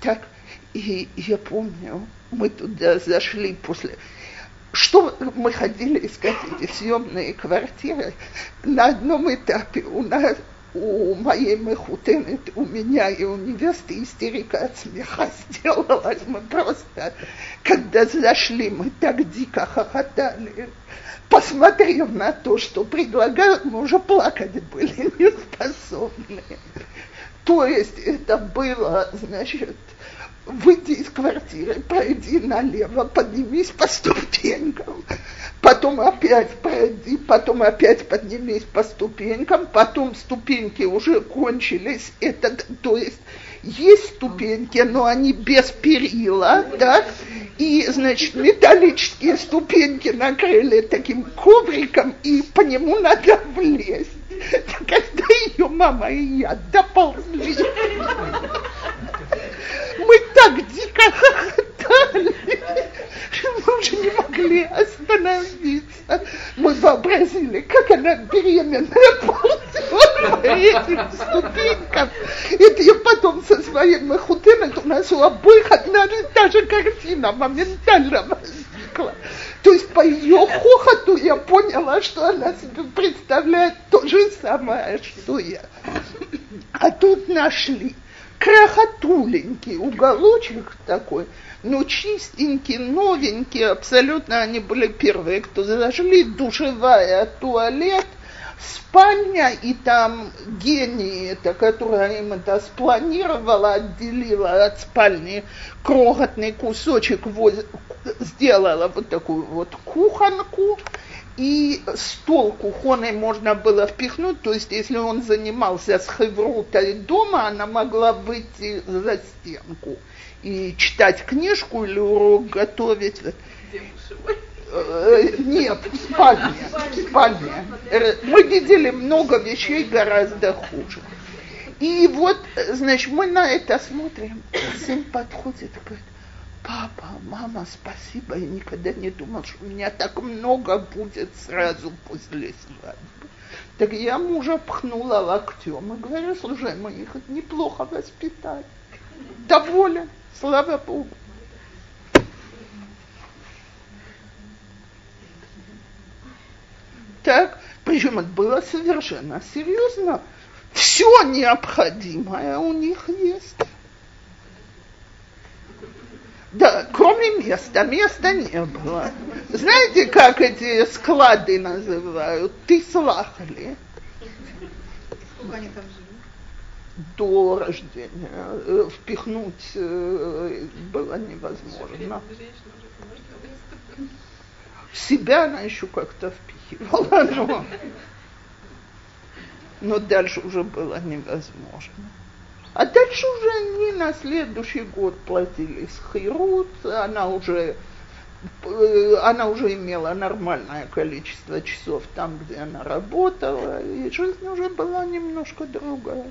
Так, и я помню, мы туда зашли после... Что мы ходили искать эти съемные квартиры? На одном этапе у нас у моей мехутены, у меня и у невесты истерика от смеха сделалась. Мы просто, когда зашли, мы так дико хохотали. Посмотрев на то, что предлагают, мы уже плакать были не способны. То есть это было, значит, выйди из квартиры, пройди налево, поднимись по ступенькам, потом опять пройди, потом опять поднимись по ступенькам, потом ступеньки уже кончились, это, то есть есть ступеньки, но они без перила, да, и, значит, металлические ступеньки накрыли таким ковриком, и по нему надо влезть. Когда ее мама и я доползли, мы так дико хохотали, мы уже не могли остановиться. Мы вообразили, как она беременная ползет по этим ступенькам. Это я потом со своим махутеном, у нас у обоих одна и та же картина моментально возникла. То есть по ее хохоту я поняла, что она себе представляет то же самое, что я. А тут нашли крохотуленький уголочек такой, но чистенький, новенький, абсолютно они были первые, кто зажгли, душевая, туалет, спальня, и там гений, это, которая им это спланировала, отделила от спальни крохотный кусочек, воз, сделала вот такую вот кухонку, и стол кухонный можно было впихнуть, то есть если он занимался с хеврутой дома, она могла выйти за стенку и читать книжку или урок готовить. Э, нет, в спальне, в спальне. Э, мы видели много вещей гораздо хуже. И вот, значит, мы на это смотрим. Сын подходит и говорит, папа, мама, спасибо, я никогда не думал, что у меня так много будет сразу после свадьбы. Так я мужа пхнула локтем и говорю, слушай, мы их неплохо воспитали. Доволен, слава Богу. Так, причем это было совершенно серьезно. Все необходимое у них есть. Да, кроме места, места не было. Знаете, как эти склады называют? Ты слахали. Сколько они там жили? До рождения. Э, впихнуть э, было невозможно. Себя она еще как-то впихивала, но, но дальше уже было невозможно. А дальше уже они на следующий год платили схирут, она уже, э, она уже имела нормальное количество часов там, где она работала, и жизнь уже была немножко другая.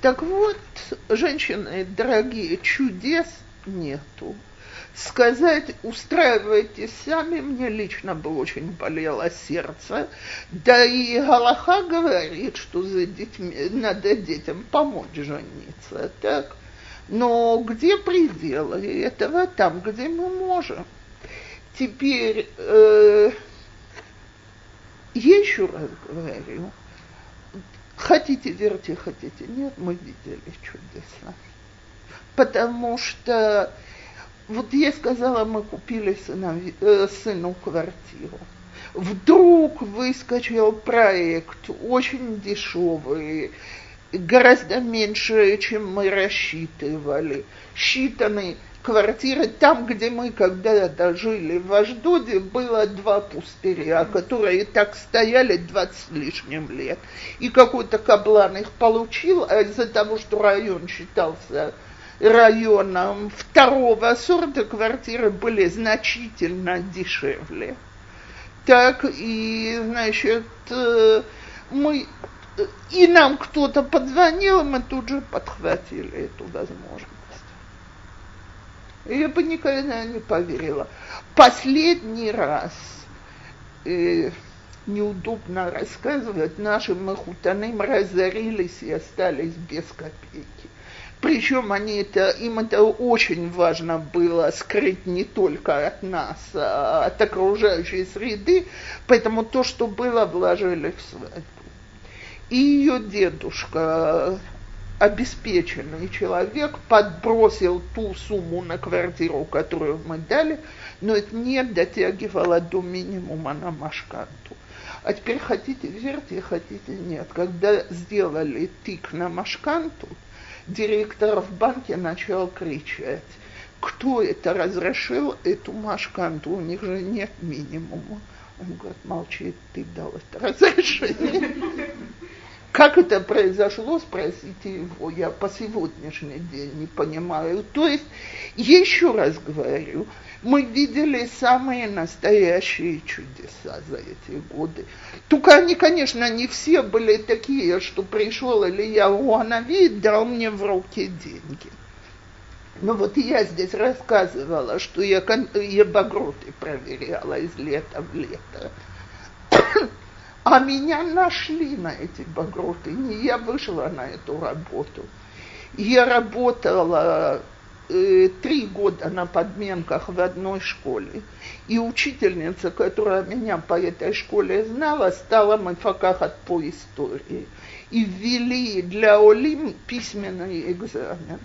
Так вот, женщины, дорогие, чудес нету сказать, устраивайтесь сами, мне лично бы очень болело сердце. Да и Галаха говорит, что за детьми, надо детям помочь жениться. Так? Но где пределы этого? Там, где мы можем. Теперь, э, я еще раз говорю, хотите верьте, хотите нет, мы видели чудеса. Потому что вот я сказала, мы купили сынови, э, сыну квартиру. Вдруг выскочил проект очень дешевый, гораздо меньше, чем мы рассчитывали. Считаны квартиры там, где мы когда-то жили в Аждоде, было два пустыря, которые так стояли 20 с лишним лет. И какой-то каблан их получил, а из-за того, что район считался районам второго сорта квартиры были значительно дешевле. Так, и, значит, э, мы, и нам кто-то подзвонил, и мы тут же подхватили эту возможность. Я бы никогда не поверила. Последний раз э, неудобно рассказывать, наши махутаным разорились и остались без копейки. Причем они это, им это очень важно было скрыть не только от нас, а от окружающей среды, поэтому то, что было, вложили в свадьбу. И ее дедушка, обеспеченный человек, подбросил ту сумму на квартиру, которую мы дали, но это не дотягивало до минимума на Машканту. А теперь хотите верьте, хотите нет. Когда сделали тик на Машканту, директор в банке начал кричать, кто это разрешил эту машканту, у них же нет минимума. Он говорит, молчи, ты дал это разрешение. Как это произошло, спросите его, я по сегодняшний день не понимаю. То есть, еще раз говорю, мы видели самые настоящие чудеса за эти годы. Только они, конечно, не все были такие, что пришел Илья Уанави и дал мне в руки деньги. Но вот я здесь рассказывала, что я, я багроты проверяла из лета в лето. А меня нашли на эти багроты. Не я вышла на эту работу. Я работала э, три года на подменках в одной школе. И учительница, которая меня по этой школе знала, стала мафакахат по истории. И ввели для Олим письменный экзамен.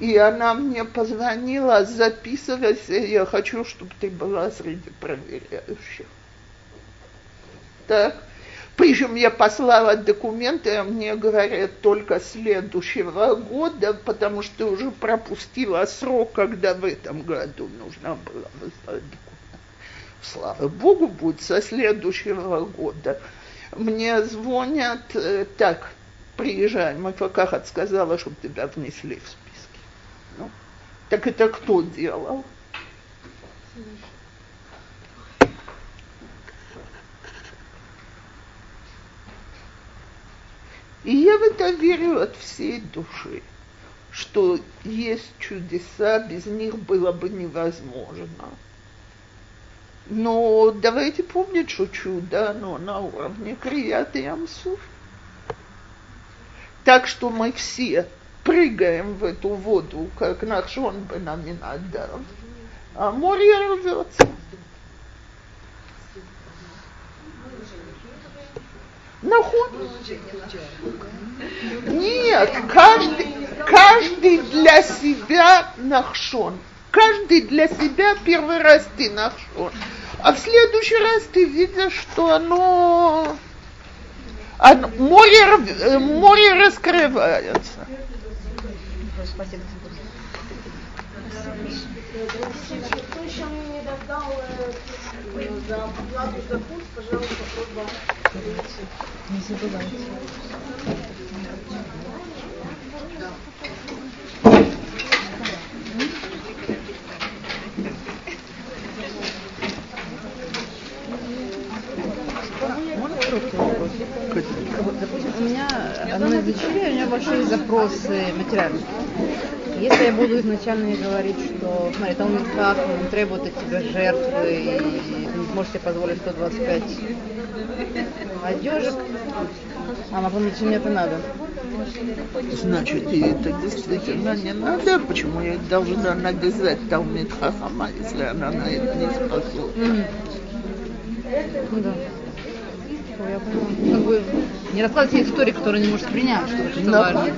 И она мне позвонила, записывайся, я хочу, чтобы ты была среди проверяющих так. Причем я послала документы, а мне говорят только следующего года, потому что уже пропустила срок, когда в этом году нужно было выслать документы. Слава Богу, будет со следующего года. Мне звонят, э, так, приезжай, Мафакахат сказала, чтобы тебя внесли в списки. Ну, так это кто делал? И я в это верю от всей души, что есть чудеса, без них было бы невозможно. Но давайте помнить, что чудо, оно на уровне Крият и. Так что мы все прыгаем в эту воду, как Нахшон бы Бенаминадав, а море рвется. Наход? Нет, каждый, каждый для себя нахшон. Каждый для себя первый раз ты нахшон. А в следующий раз ты видишь, что оно, оно море, море раскрывается. Спасибо. Кто еще мне не додал за плату за курс, пожалуйста, просьба Не забывайте. У меня одна из дочерей, у нее большие запросы материальные. Если я буду изначально ей говорить, что, смотри, он как, он требует от тебя жертвы, и не сможешь себе позволить 125 одежек, она подумает, что мне это надо. Значит, и это действительно не надо. Почему я должна навязать Талмит Хахама, если она на это не способна? Мгм. Ну да. Я поняла. Как бы не рассказывать ей истории, которые не может принять, что это Да. важно.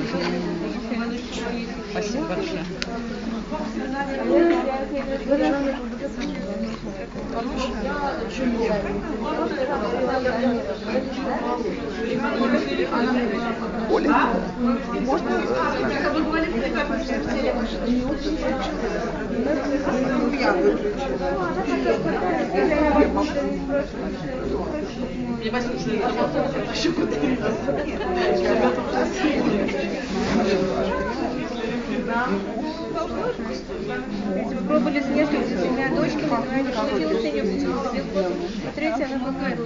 Спасибо большое. Оля, можно? Я Пробовали с несколькими тремя дочками, но не получилось, я не. А третья, она плакала.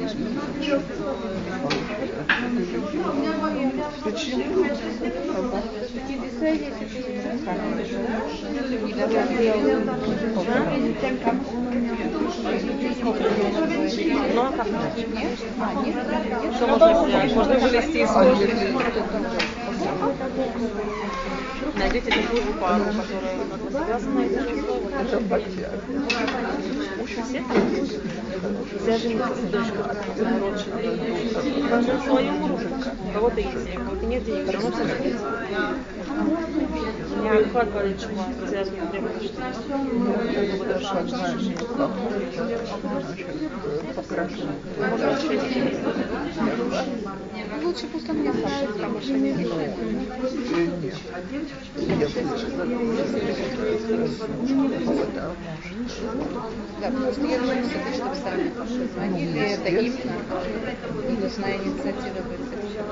Чудеса есть, Что можно сделать? Можно вылезти из кожи. Найдите такую пару, которая связана. Это Батья. Свяжем с дочкой родственника. Должен свою мужа. У кого-то есть кого-то нет денег, все равно все найдется. У меня Ильфат говорит, что связано требует, что Это совершенно не покрашу. Лучше пусть он мне скажет, потому что не. Да, потому что я думаю, все чтобы сами позвонили, это им и должна инициатива быть.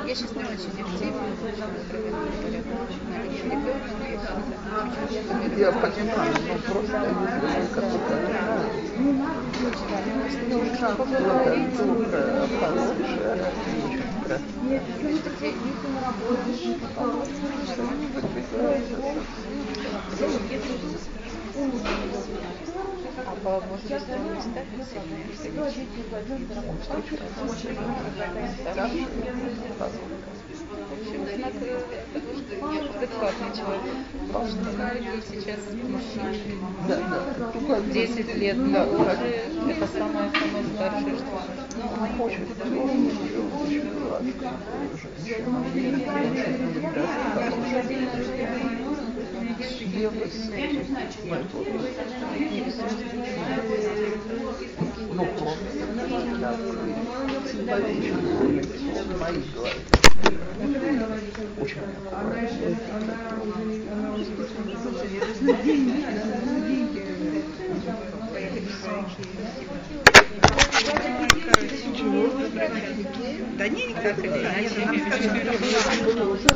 Я сейчас не очень активна, Я понимаю, но просто какой-то душа добрая, хорошая, очень красивая. А по возрасту адекватный человек. Многие сейчас мужчины. Да, да. Только 10 лет моложе, это самое самое старшее, что Ну, она хочет. очень Ну. Очень Да не. Она скажет,